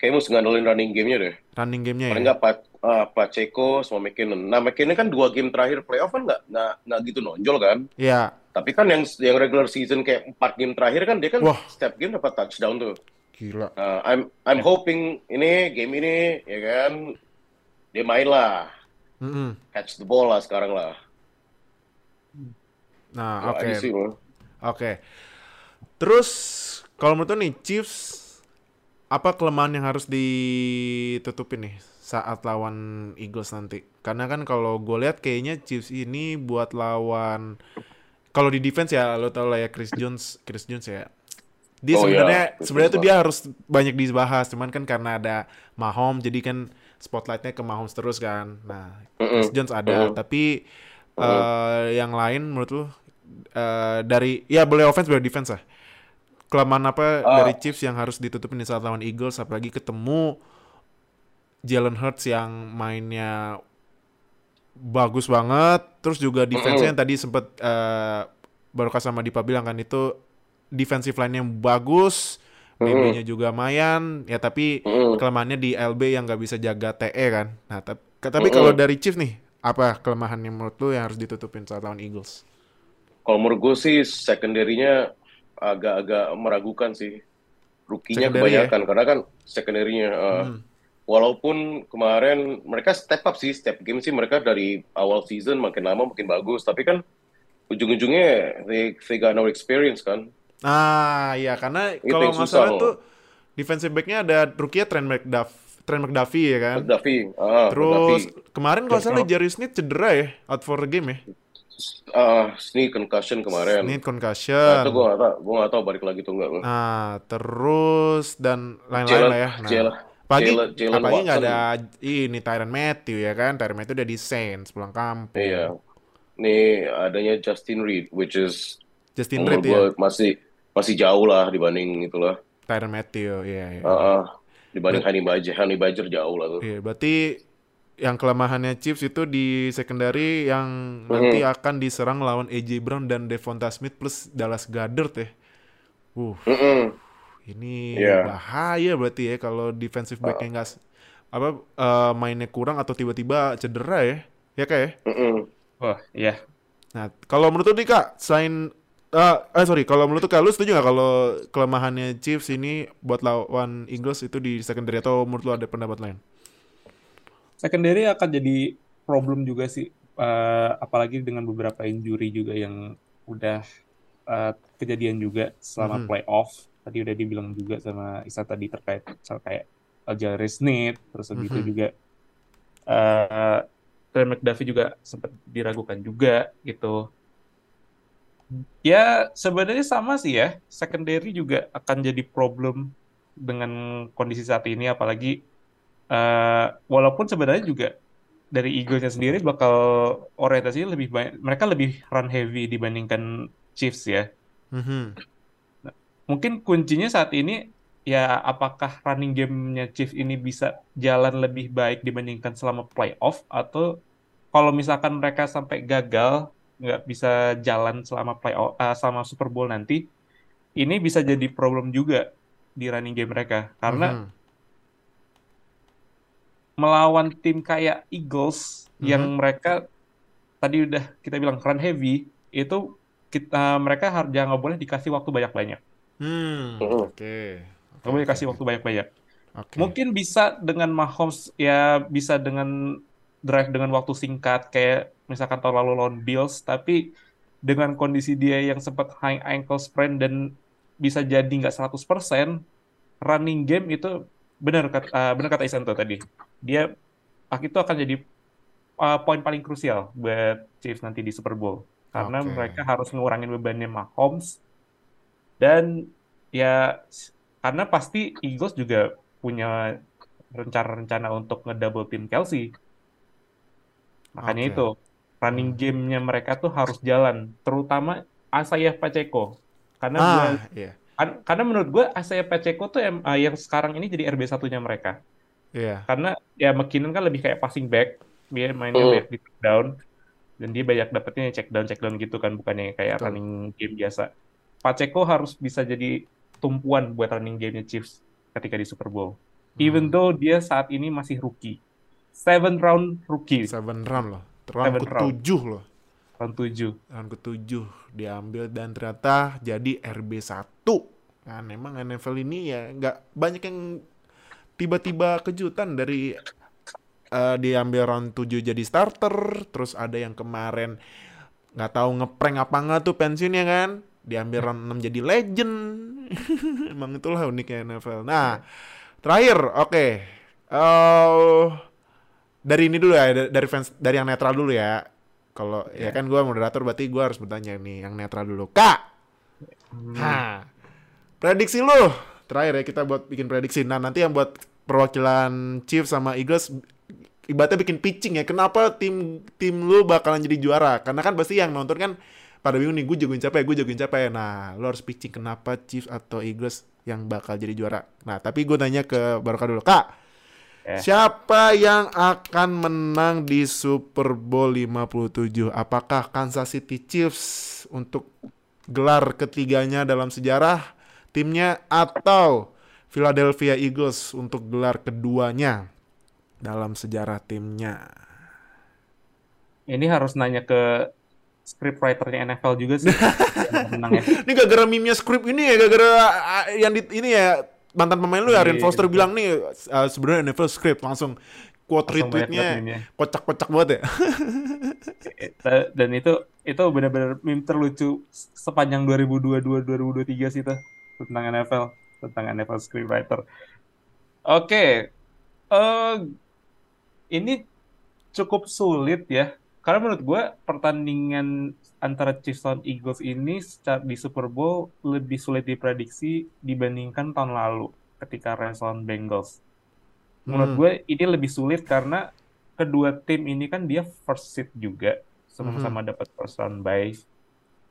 Speaker 5: kayaknya mesti ngandelin running game-nya deh.
Speaker 2: Running game-nya
Speaker 5: Paling
Speaker 2: ya.
Speaker 5: nggak Pa- ah, Pacheco sama McKinnon. Nah, McKinnon kan dua game terakhir playoff kan nggak nggak gitu nonjol kan.
Speaker 2: Iya.
Speaker 5: Tapi kan yang yang regular season kayak empat game terakhir kan dia kan
Speaker 2: Wah.
Speaker 5: setiap game dapat touchdown tuh.
Speaker 2: Gila.
Speaker 5: Nah, I'm I'm hoping ini game ini ya kan dia main lah,
Speaker 2: Mm-mm.
Speaker 5: catch the ball lah sekarang lah.
Speaker 2: Nah, oke.
Speaker 5: sih,
Speaker 2: Oke. Terus kalau menurut nih Chiefs apa kelemahan yang harus ditutupin nih saat lawan Eagles nanti? Karena kan kalau gue lihat kayaknya Chiefs ini buat lawan kalau di defense ya lo tau lah ya Chris Jones, Chris Jones ya. Dia
Speaker 5: Oh,
Speaker 2: sebenarnya
Speaker 5: iya. Chris
Speaker 2: sebenarnya tuh dia harus banyak dibahas, cuman kan karena ada Mahomes jadi kan spotlightnya ke Mahomes terus kan. Nah, Chris
Speaker 5: Mm-mm.
Speaker 2: Jones ada,
Speaker 5: Mm-mm.
Speaker 2: tapi eh, yang lain menurut lu eh, dari ya boleh offense boleh defense lah. Kelemahan apa
Speaker 5: Ah.
Speaker 2: dari Chiefs yang harus ditutupin di saat lawan Eagles apalagi ketemu Jalen Hurts yang mainnya bagus banget, terus juga defense-nya yang tadi sempat eh baru sama Dipa bilang kan itu defensive line-nya bagus, DB-nya juga mayan, ya tapi kelemahannya di LB yang nggak bisa jaga TE kan. Nah, tapi kalau dari Chiefs nih, apa kelemahannya menurut lu yang harus ditutupin saat lawan Eagles?
Speaker 5: Kalau menurut gue sih secondary-nya agak-agak meragukan sih.
Speaker 2: Secondary ya?
Speaker 5: kebanyakan karena kan secondary-nya uh,
Speaker 2: Hmm.
Speaker 5: walaupun kemarin mereka step up sih, step game sih mereka dari awal season makin lama makin bagus, tapi kan ujung-ujungnya they, they got no experience kan.
Speaker 2: Ah, iya karena kalau nggak salah tuh defensive back-nya ada rookie-nya Trent McDuff, Trent McDuffie ya kan.
Speaker 5: McDuffie, ah,
Speaker 2: Terus
Speaker 5: McDuffie.
Speaker 2: kemarin kalau salah Jarius Smith cedera ya, out for the game ya.
Speaker 5: Ah, sneak concussion kemarin.
Speaker 2: Need
Speaker 5: Nah,
Speaker 2: concussion.
Speaker 5: itu gue gak tau, gue gak tau balik lagi tuh enggak.
Speaker 2: Nah, terus dan lain-lain lah ya. Nah,
Speaker 5: Jalen-
Speaker 2: pagi
Speaker 5: Jalen- Jalen
Speaker 2: apalagi nggak ada ini Tyron Matthew ya kan. Tyron Matthew udah di Saints pulang kampung.
Speaker 5: Iya. Nih adanya Justin Reed, which is
Speaker 2: Justin Reed ya.
Speaker 5: masih masih jauh lah dibanding itulah.
Speaker 2: Tyron Matthew, iya. iya.
Speaker 5: Ah, ah. dibanding Honey Badger, Honey Badger jauh lah tuh.
Speaker 2: Iya, berarti yang kelemahannya Chiefs itu di secondary yang nanti akan diserang lawan AJ Brown dan Devonta Smith plus Dallas Goedert ya. Uh,
Speaker 5: Mm-mm.
Speaker 2: ini
Speaker 5: Iya.
Speaker 2: bahaya berarti ya kalau defensive back-nya nggak s- apa eh, mainnya kurang atau tiba-tiba cedera ya. Ya kayak.
Speaker 5: Mm-mm.
Speaker 3: Wah, iya.
Speaker 2: Nah, kalau menurut nih Kak, selain eh eh, sorry, kalau menurut Kak, lu setuju nggak kalau kelemahannya Chiefs ini buat lawan Eagles itu di secondary atau menurut lu ada pendapat lain?
Speaker 3: Secondary akan jadi problem juga sih, Eh, apalagi dengan beberapa injury juga yang udah eh, kejadian juga selama
Speaker 2: Mhm.
Speaker 3: playoff. Tadi udah dibilang juga sama Isa tadi terkait misal kayak Aljaris Smith, terus begitu
Speaker 2: Mhm.
Speaker 3: juga eh Trent McDuffie juga sempat diragukan juga gitu. Ya sebenarnya sama sih ya, secondary juga akan jadi problem dengan kondisi saat ini, apalagi eh, walaupun sebenarnya juga dari Eagles-nya sendiri bakal orientasinya lebih banyak, mereka lebih run heavy dibandingkan Chiefs ya.
Speaker 2: Mhm.
Speaker 3: Mungkin kuncinya saat ini ya apakah running game-nya Chiefs ini bisa jalan lebih baik dibandingkan selama playoff atau kalau misalkan mereka sampai gagal nggak bisa jalan selama playoff eh, selama Super Bowl nanti ini bisa jadi problem juga di running game mereka karena
Speaker 2: Mhm.
Speaker 3: Melawan tim kayak Eagles yang
Speaker 2: Mhm.
Speaker 3: mereka tadi udah kita bilang run heavy itu kita mereka harus jangan nggak boleh dikasih waktu banyak-banyak
Speaker 2: Hmm,
Speaker 5: Mhm.
Speaker 2: oke.
Speaker 3: nggak boleh kasih waktu banyak-banyak
Speaker 2: Oke.
Speaker 3: mungkin bisa dengan Mahomes ya bisa dengan drive dengan waktu singkat kayak misalkan tahun lalu lawan Bills tapi dengan kondisi dia yang sempat high ankle sprain dan bisa jadi nggak 100% running game itu benar kata ah, benar kata Isanto tadi dia itu akan jadi ah, poin paling krusial buat Chiefs nanti di Super Bowl karena
Speaker 2: Oke.
Speaker 3: mereka harus ngurangin bebannya Mahomes dan ya karena pasti Eagles juga punya rencana-rencana untuk ngedouble team Kelsey makanya
Speaker 2: Oke.
Speaker 3: itu running game-nya mereka tuh harus jalan terutama Asaya Pacheco karena
Speaker 2: Ah, iya.
Speaker 3: kan- karena menurut gue Asaya Pacheco tuh em- ah, yang sekarang ini jadi RB satunya mereka
Speaker 2: Iya.
Speaker 3: karena ya McKinnon kan lebih kayak passing back dia mainnya
Speaker 5: Hmm.
Speaker 3: banyak di check down dan dia banyak dapetnya check down check down gitu kan bukannya kayak
Speaker 2: Betul.
Speaker 3: running game biasa Pacheco harus bisa jadi tumpuan buat running game Chiefs ketika di Super Bowl even
Speaker 2: Hmm.
Speaker 3: though dia saat ini masih rookie seven round rookie
Speaker 2: Seven round loh. Round
Speaker 3: Seven round.
Speaker 2: ketujuh loh.
Speaker 3: Round 7
Speaker 2: Round ketujuh diambil dan ternyata jadi RB1. Kan emang NFL ini ya nggak banyak yang tiba-tiba kejutan dari eh, diambil round 7 jadi starter, terus ada yang kemarin nggak tahu ngeprank apa nggak tuh pensiunnya kan, diambil round 6 jadi legend. [LAUGHS] emang itulah uniknya NFL. Nah, Terakhir, oke. Eh, dari ini dulu ya, da- dari fans dari yang netral dulu ya. Kalau ya kan gua moderator berarti gua harus bertanya nih yang netral dulu. Kak. Hah. Prediksi lu. Terakhir ya kita buat bikin prediksi. Nah, nanti yang buat perwakilan Chiefs sama Eagles ibaratnya bikin pitching ya. Kenapa tim tim lu bakalan jadi juara? Karena kan pasti yang nonton kan pada bingung nih, gue jagoin siapa ya, gue jagoin siapa ya. Nah, lo harus pitching kenapa Chiefs atau Eagles yang bakal jadi juara. Nah, tapi gue nanya ke Barokah dulu. Kak,
Speaker 3: Eh.
Speaker 2: siapa yang akan menang di Super Bowl 57? Apakah Kansas City Chiefs untuk gelar ketiganya dalam sejarah timnya atau Philadelphia Eagles untuk gelar keduanya dalam sejarah timnya?
Speaker 3: Ini harus nanya ke scriptwriternya NFL juga sih. [LAUGHS] Menang ya.
Speaker 2: Ini gara-gara meme-nya script ini ya, gara-gara ah, yang di ini ya mantan pemain lu ya, Arian
Speaker 3: Iya,
Speaker 2: Foster
Speaker 3: iya.
Speaker 2: bilang nih ah, sebenarnya NFL script langsung quote retweetnya kocak-kocak banget ya. [LAUGHS]
Speaker 3: Eh, Dan itu itu benar-benar meme terlucu sepanjang 2022-2023 sih itu tentang NFL, tentang NFL scriptwriter. Oke, eh ini cukup sulit ya. Karena menurut gue pertandingan antara Chiefs lawan Eagles ini secara di Super Bowl lebih sulit diprediksi dibandingkan tahun lalu ketika Rams lawan Bengals. Menurut
Speaker 2: Hmm.
Speaker 3: gue ini lebih sulit karena kedua tim ini kan dia first seed juga, sama-sama dapat first round bye.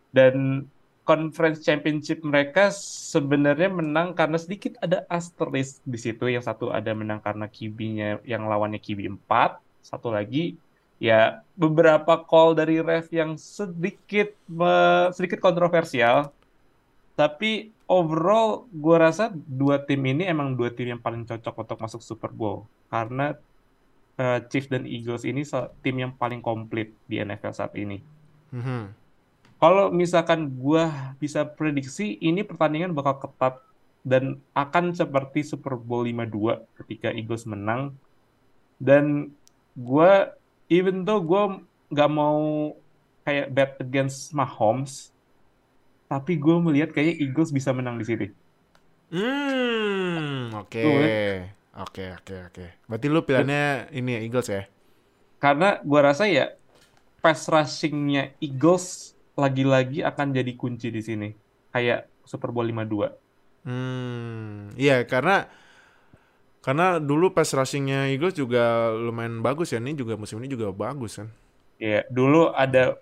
Speaker 3: Dan conference championship mereka sebenarnya menang karena sedikit ada asterisk di situ. Yang satu ada menang karena QB-nya yang lawannya QB 4, satu lagi ya beberapa call dari ref yang sedikit me- sedikit kontroversial. Tapi overall gue rasa dua tim ini emang dua tim yang paling cocok untuk masuk Super Bowl karena eh, Chiefs dan Eagles ini tim yang paling komplit di NFL saat ini.
Speaker 2: Mhm.
Speaker 3: Kalau misalkan gua bisa prediksi ini pertandingan bakal ketat dan akan seperti Super Bowl 52 ketika Eagles menang. Dan gua even though gua nggak mau kayak bet against Mahomes, tapi gue melihat kayaknya Eagles bisa menang di sini.
Speaker 2: Hmm, oke.
Speaker 3: Sulit.
Speaker 2: Oke, oke, oke. Berarti lu pilihannya ini ya Eagles ya?
Speaker 3: Karena gua rasa ya pass rushing-nya Eagles lagi-lagi akan jadi kunci di sini. Kayak Super Bowl 52.
Speaker 2: Hmm, iya karena karena dulu pass rushing-nya Eagles juga lumayan bagus ya. Ini juga musim ini juga bagus kan.
Speaker 3: Ya, dulu ada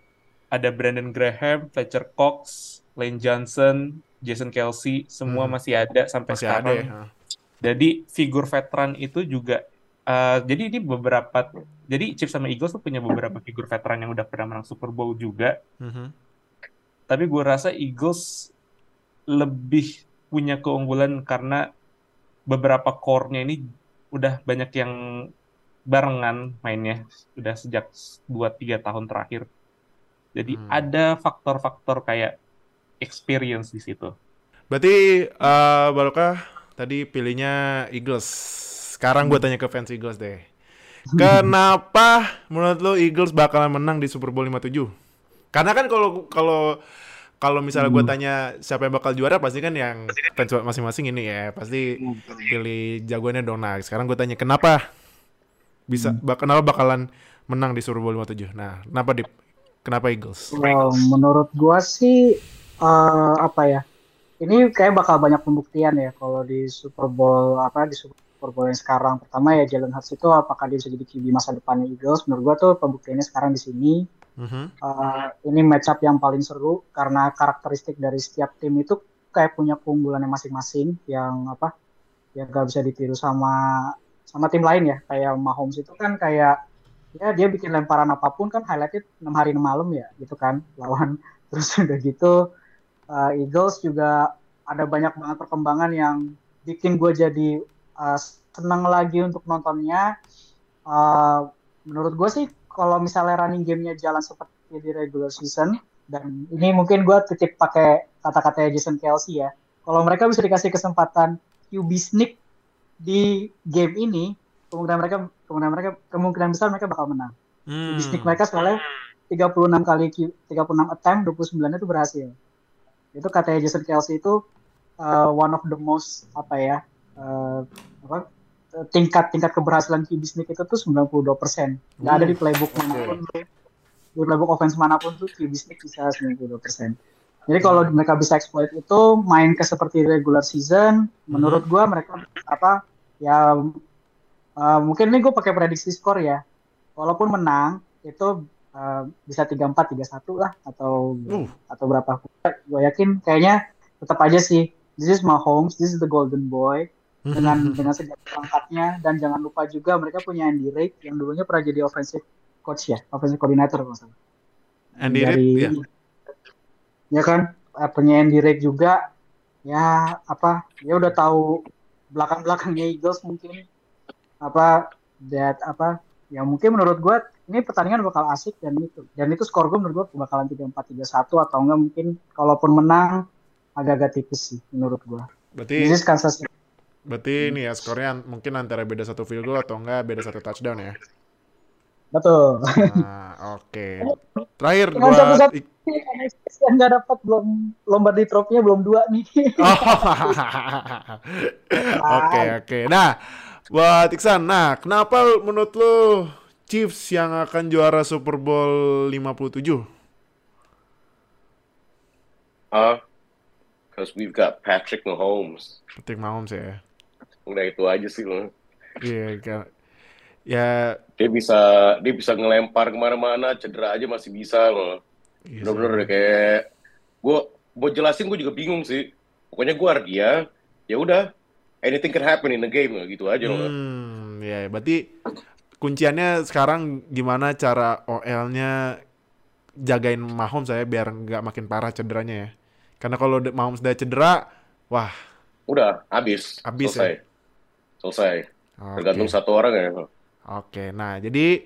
Speaker 3: ada Brandon Graham, Fletcher Cox, Lane Johnson, Jason Kelsey, semua
Speaker 2: Hmm.
Speaker 3: masih ada sampai
Speaker 2: Masih ada
Speaker 3: sekarang.
Speaker 2: ya.
Speaker 3: Jadi figur veteran itu juga eh, jadi ini beberapa jadi Chiefs sama Eagles tuh punya beberapa figur veteran yang udah pernah menang Super Bowl juga.
Speaker 2: Mhm.
Speaker 3: Tapi gue rasa Eagles lebih punya keunggulan karena beberapa core-nya ini udah banyak yang barengan mainnya udah sejak 2-3 tahun terakhir. Jadi
Speaker 2: Hmm.
Speaker 3: ada faktor-faktor kayak experience di situ.
Speaker 2: Berarti eh Barokah tadi pilihnya Eagles. Sekarang gue tanya ke fans Eagles deh. [LAUGHS] Kenapa menurut lo Eagles bakalan menang di Super Bowl 57? Karena kan kalau kalau kalau misalnya gue tanya siapa yang bakal juara pasti kan yang fans masing-masing ini ya pasti pilih jagoannya dong. Nah, sekarang gue tanya kenapa bisa bak- kenapa bakalan menang di Super Bowl 57? Nah, kenapa Dip? Kenapa Eagles?
Speaker 4: Well, menurut gua sih eh, apa ya? Ini kayak bakal banyak pembuktian ya kalau di Super Bowl apa di Super Bowl yang sekarang. Pertama ya Jalen Hurts itu apakah dia bisa jadi QB masa depannya Eagles? Menurut gua tuh pembuktiannya sekarang di sini.
Speaker 2: Mhm.
Speaker 4: Eh, ini matchup yang paling seru karena karakteristik dari setiap tim itu kayak punya keunggulannya masing-masing yang apa? yang gak bisa ditiru sama sama tim lain ya. Kayak Mahomes itu kan kayak ya dia bikin lemparan apa pun kan highlightnya enam hari enam malam ya gitu kan lawan [LAUGHS] terus udah gitu uh, Eagles juga ada banyak banget perkembangan yang bikin gue jadi uh, senang lagi untuk nontonnya Uh, menurut gue sih kalau misalnya running gamenya jalan seperti di regular season dan ini mungkin gue titip pakai kata-katanya Jason Kelsey ya kalau mereka bisa dikasih kesempatan QB sneak di game ini kemungkinan mereka kemungkinan mereka kemungkinan besar mereka bakal menang.
Speaker 2: Hmm.
Speaker 4: Bisnis mereka soalnya 36 kali Q- 36 attempt 29 itu berhasil. Itu katanya Jason Kelsey itu uh, one of the most apa ya uh, apa tingkat tingkat keberhasilan QB sneak itu tuh 92 persen. Nggak ada di playbook mana pun tuh. Di playbook offense mana pun tuh QB sneak bisa 92 persen. Jadi kalau mereka bisa exploit itu main ke seperti regular season, menurut gua mereka apa ya uh, mungkin ini gue pakai prediksi skor ya. Walaupun menang itu uh, bisa 3-4 3-1 lah atau
Speaker 2: Uh.
Speaker 4: atau berapa. Gue yakin kayaknya tetap aja sih this is Mahomes, this is the golden boy dengan [LAUGHS] dengan segala perangkatnya dan jangan lupa juga mereka punya Andy Reid yang dulunya pernah jadi offensive coach ya, offensive coordinator salah.
Speaker 2: Andy Reid, ya.
Speaker 4: ya kan? Eh, punya Andy Reid juga. Ya apa? Ya udah tahu belakang belakangnya Eagles mungkin. Apa? That apa? Ya mungkin menurut gua ini pertandingan bakal asik dan itu. Dan itu skor gua menurut gua bakalan tiga empat tiga satu atau enggak mungkin kalaupun menang agak-agak tipis sih menurut gua.
Speaker 2: Berarti
Speaker 4: this is Kansas City.
Speaker 2: Berarti ini ya skornya mungkin antara beda satu field goal atau enggak beda satu touchdown ya.
Speaker 4: betul
Speaker 2: Nah, oke. Terakhir
Speaker 4: dengan
Speaker 2: buat
Speaker 4: satu-satu
Speaker 2: Ik-
Speaker 4: yang nggak dapat belum Lombardi Trophy-nya belum dua nih
Speaker 2: Oh. [LAUGHS] Oke, oke. Nah, buat Iksan, nah kenapa menurut lo Chiefs yang akan juara Super Bowl 57?
Speaker 5: Ah, because we've got Patrick Mahomes.
Speaker 2: Patrick Mahomes ya.
Speaker 5: Udah itu aja sih loh.
Speaker 2: Iya, kan. Ya,
Speaker 5: Dia bisa dia bisa ngelempar ke mana-mana, cedera aja masih bisa loh.
Speaker 2: iya sih.
Speaker 5: Bener-bener kayak gue mau jelasin gue juga bingung sih. Pokoknya gue dia, ya udah anything can happen in the game gitu aja loh.
Speaker 2: Hmm, ya, berarti kunciannya sekarang gimana cara OL-nya jagain Mahomes saya biar nggak makin parah cederanya ya. Karena kalau de- Mahomes udah cedera, wah,
Speaker 5: Udah habis,
Speaker 2: Habis
Speaker 5: selesai. Selesai.
Speaker 2: oke.
Speaker 5: Tergantung satu orang ya.
Speaker 2: Oke, nah jadi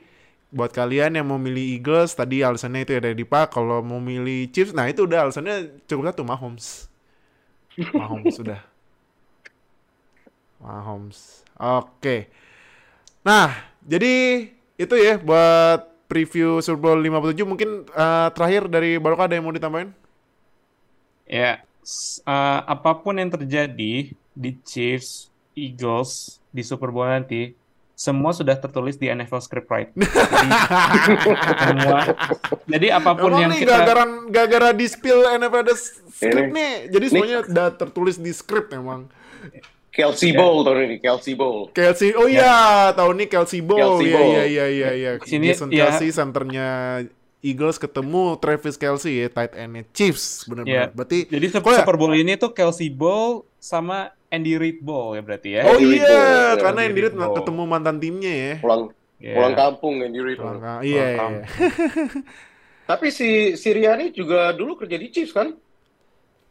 Speaker 2: buat kalian yang mau milih Eagles tadi alasannya itu ya dari Dipa, kalau mau milih Chiefs, nah itu udah alasannya cukup satu Mahomes. Mahomes [LAUGHS] sudah. Mahomes. Oke. Nah, jadi itu ya buat preview Super Bowl 57 mungkin eh, terakhir dari Barokah ada yang mau ditambahin?
Speaker 3: Ya, eh, apa pun yang terjadi di Chiefs, Eagles di Super Bowl nanti, semua sudah tertulis di NFL script right. [LAUGHS] Jadi, semua. Jadi apa pun
Speaker 2: Emang
Speaker 3: yang
Speaker 2: nih
Speaker 3: kita
Speaker 2: gara-gara gara di spill NFL ada script
Speaker 5: Ini.
Speaker 2: nih. Jadi
Speaker 5: Ini.
Speaker 2: semuanya udah tertulis di script emang.
Speaker 5: Kelsey
Speaker 3: Ya.
Speaker 5: Bowl tahun ini, Kelsey Bowl.
Speaker 2: Kelsey, oh iya, tahun ini Kelsey Bowl. Iya,
Speaker 5: Bowl.
Speaker 2: iya, iya, iya, iya.
Speaker 3: Sini,
Speaker 2: Jason
Speaker 3: ya.
Speaker 2: Kelsey, centernya Eagles ketemu Travis Kelsey ya, tight endnya Chiefs, benar-benar.
Speaker 3: Ya.
Speaker 2: Berarti,
Speaker 3: jadi Super,
Speaker 2: Kok ya?
Speaker 3: Super Bowl ini tuh Kelsey Bowl sama Andy Reid Bowl ya berarti ya.
Speaker 2: oh
Speaker 5: Andy
Speaker 2: iya,
Speaker 5: ya,
Speaker 2: karena
Speaker 3: Andy
Speaker 2: Reid ketemu mantan timnya ya.
Speaker 5: Pulang
Speaker 3: Ya.
Speaker 5: pulang kampung Andy Reid.
Speaker 2: Pulang ka- Iya, iya.
Speaker 3: Pulang
Speaker 2: iya. [LAUGHS]
Speaker 5: Tapi si Siriani juga dulu kerja di Chiefs kan?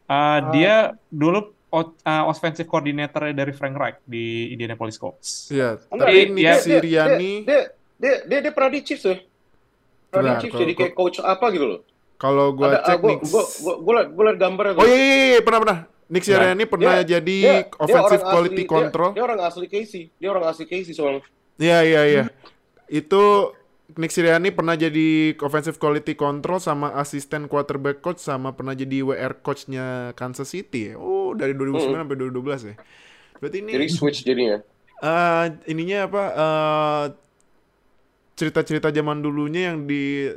Speaker 3: Ah, dia dulu ah, offensive coordinator dari Frank Reich di Indianapolis Colts.
Speaker 2: Iya,
Speaker 5: Enggak,
Speaker 2: tapi
Speaker 3: dia-
Speaker 2: Nick
Speaker 3: dia-
Speaker 2: Siriani,
Speaker 5: Dia dia dia, dia pernah di Chiefs ya.
Speaker 2: Nah,
Speaker 5: di Chiefs jadi kayak coach apa gitu loh.
Speaker 2: kalau gua
Speaker 5: Ada
Speaker 2: cek
Speaker 5: gua, gua, gua, gua, liat- gua gambarnya
Speaker 2: Oh iya, iya, iya, pernah, pernah. Nick Siriani pernah
Speaker 5: dia-
Speaker 2: jadi
Speaker 5: Dia- dia
Speaker 2: offensive
Speaker 5: orang
Speaker 2: quality
Speaker 5: asli, dia-
Speaker 2: control.
Speaker 5: Dia, orang asli Casey. Dia orang asli Casey soalnya.
Speaker 2: Iya iya iya. Itu Nick Sirianni pernah jadi offensive quality control sama asisten quarterback coach sama pernah jadi WR coachnya Kansas City ya. Oh, dari 2009 sampai 2012 ya. Berarti ini
Speaker 5: Jadi switch jadinya.
Speaker 2: eh, ininya apa eh, cerita-cerita zaman dulunya yang di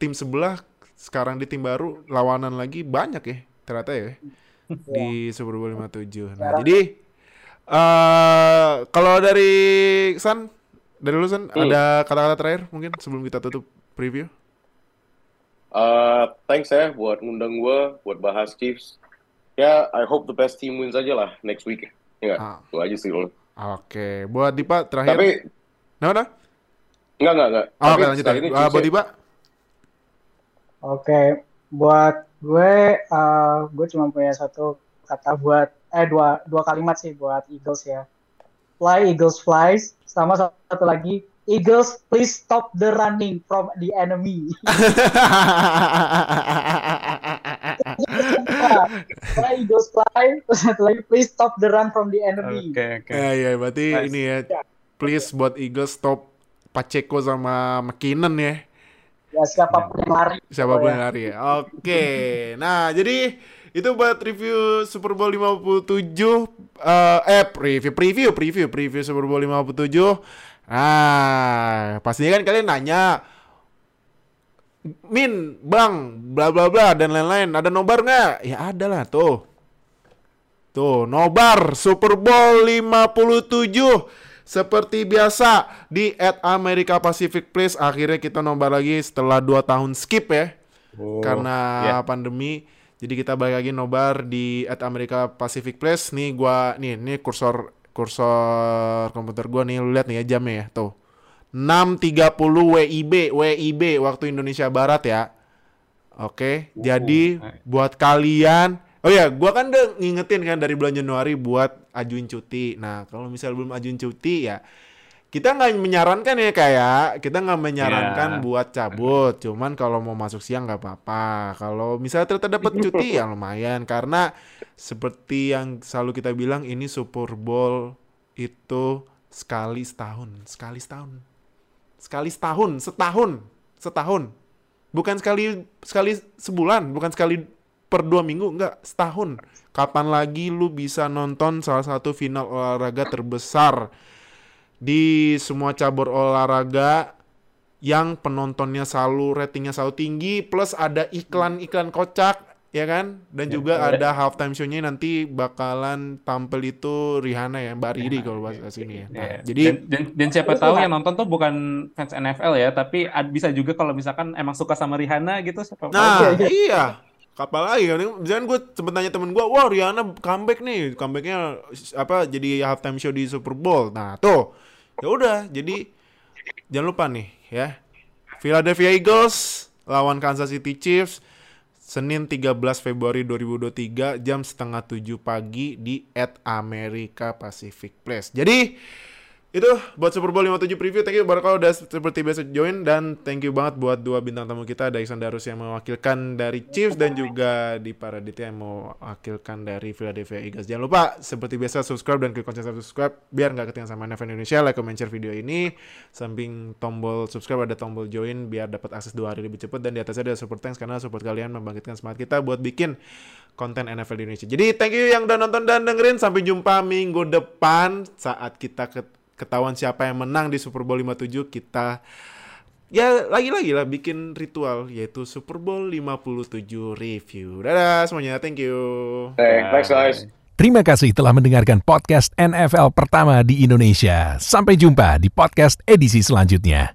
Speaker 2: tim sebelah sekarang di tim baru lawanan lagi banyak ya ternyata ya di Super Bowl 57. Nah, jadi eh kalau dari San dari lu San
Speaker 5: Hmm.
Speaker 2: ada kata-kata terakhir mungkin sebelum kita tutup preview?
Speaker 5: Uh, thanks ya buat ngundang gua buat bahas Chiefs. Ya, I hope the best team wins aja lah next week. Ya?
Speaker 2: Ah.
Speaker 5: itu aja sih.
Speaker 2: Oke, buat Dipa terakhir.
Speaker 5: Tapi
Speaker 2: Nah, udah?
Speaker 5: Enggak enggak enggak.
Speaker 2: Oh, oke lanjut. buat
Speaker 5: ya-
Speaker 2: Dipa?
Speaker 4: Oke, buat gue, eh, gue cuma punya satu kata buat, eh dua dua kalimat sih buat Eagles ya. Fly Eagles flies, sama satu lagi Eagles please stop the running from the enemy. [LAUGHS] fly Eagles fly, terus satu lagi please stop the run from the enemy.
Speaker 3: Oke, oke.
Speaker 2: Ya, ya, berarti
Speaker 3: Nice.
Speaker 2: ini ya. Please buat Eagles stop Pacheco sama McKinnon ya.
Speaker 4: Ya siapa pun yang lari.
Speaker 2: Siapa pun
Speaker 4: Oh,
Speaker 2: yang
Speaker 4: ya.
Speaker 2: lari ya. Oke. Nah, jadi itu buat review Super Bowl 57 eh eh preview preview preview preview Super Bowl 57. Ah, pastinya kan kalian nanya Min, Bang, bla bla bla dan lain-lain. Ada nobar nggak? Ya ada lah tuh. Tuh, nobar Super Bowl 57 seperti biasa di at America Pacific Place akhirnya kita nobar lagi setelah 2 tahun skip ya. karena
Speaker 3: ya.
Speaker 2: pandemi. Jadi kita balik lagi nobar di at America Pacific Place. Nih gua nih nih kursor kursor komputer gua nih lu lihat nih ya jamnya ya. Tuh. 6.30 WIB WIB waktu Indonesia Barat ya. Oke, jadi buat kalian Oh ya, gua kan udah ngingetin kan dari bulan Januari buat ajuin cuti. Nah, kalau misalnya belum ajuin cuti ya kita nggak menyarankan ya kayak kita nggak menyarankan
Speaker 3: Ya.
Speaker 2: buat cabut. Cuman kalau mau masuk siang nggak apa-apa. Kalau misalnya ternyata dapat cuti ya lumayan karena seperti yang selalu kita bilang ini Super Bowl itu sekali setahun, sekali setahun, sekali setahun, setahun, setahun. Bukan sekali sekali sebulan, bukan sekali per dua minggu, enggak setahun. Kapan lagi lu bisa nonton salah satu final olahraga terbesar di semua cabur olahraga yang penontonnya selalu ratingnya selalu tinggi plus ada iklan-iklan kocak ya kan dan juga
Speaker 3: betul.
Speaker 2: ada halftime show-nya nanti bakalan tampil itu Rihanna ya Mbak Riri kalau bahasa sini ya. Nah,
Speaker 3: Ya,
Speaker 2: jadi
Speaker 3: dan, dan, dan siapa tahu yang nonton tuh bukan fans NFL ya, tapi bisa juga kalau misalkan emang suka sama Rihanna gitu, siapa tahu.
Speaker 2: Nah,
Speaker 4: oke.
Speaker 2: iya. Kapal lagi kan. Misalkan gue sempet tanya temen gue, wah Rihanna comeback nih. Comebacknya apa jadi halftime show di Super Bowl. Nah, tuh. Ya udah, jadi jangan lupa nih ya. Philadelphia Eagles lawan Kansas City Chiefs Senin 13 Februari 2023 jam setengah 7 pagi di at America Pacific Place. Jadi itu buat Super Bowl 57 preview. Thank you kalau udah seperti biasa join dan thank you banget buat dua bintang tamu kita ada Iksan Darus yang mewakilkan dari Chiefs dan juga di Paraditya yang mewakilkan dari Philadelphia Eagles. Jangan lupa seperti biasa subscribe dan klik konsen subscribe biar nggak ketinggalan sama NFL Indonesia. Like, comment, share video ini. Samping tombol subscribe ada tombol join biar dapat akses dua hari lebih cepat dan di atasnya ada support thanks karena support kalian membangkitkan semangat kita buat bikin konten NFL di Indonesia. Jadi thank you yang udah nonton dan dengerin. Sampai jumpa minggu depan saat kita ke- ketahuan siapa yang menang di Super Bowl 57 kita ya lagi-lagi lah bikin ritual yaitu Super Bowl 57 review. Dadah semuanya, thank you.
Speaker 5: Thanks, thanks guys.
Speaker 1: Terima kasih telah mendengarkan podcast NFL pertama di Indonesia. Sampai jumpa di podcast edisi selanjutnya.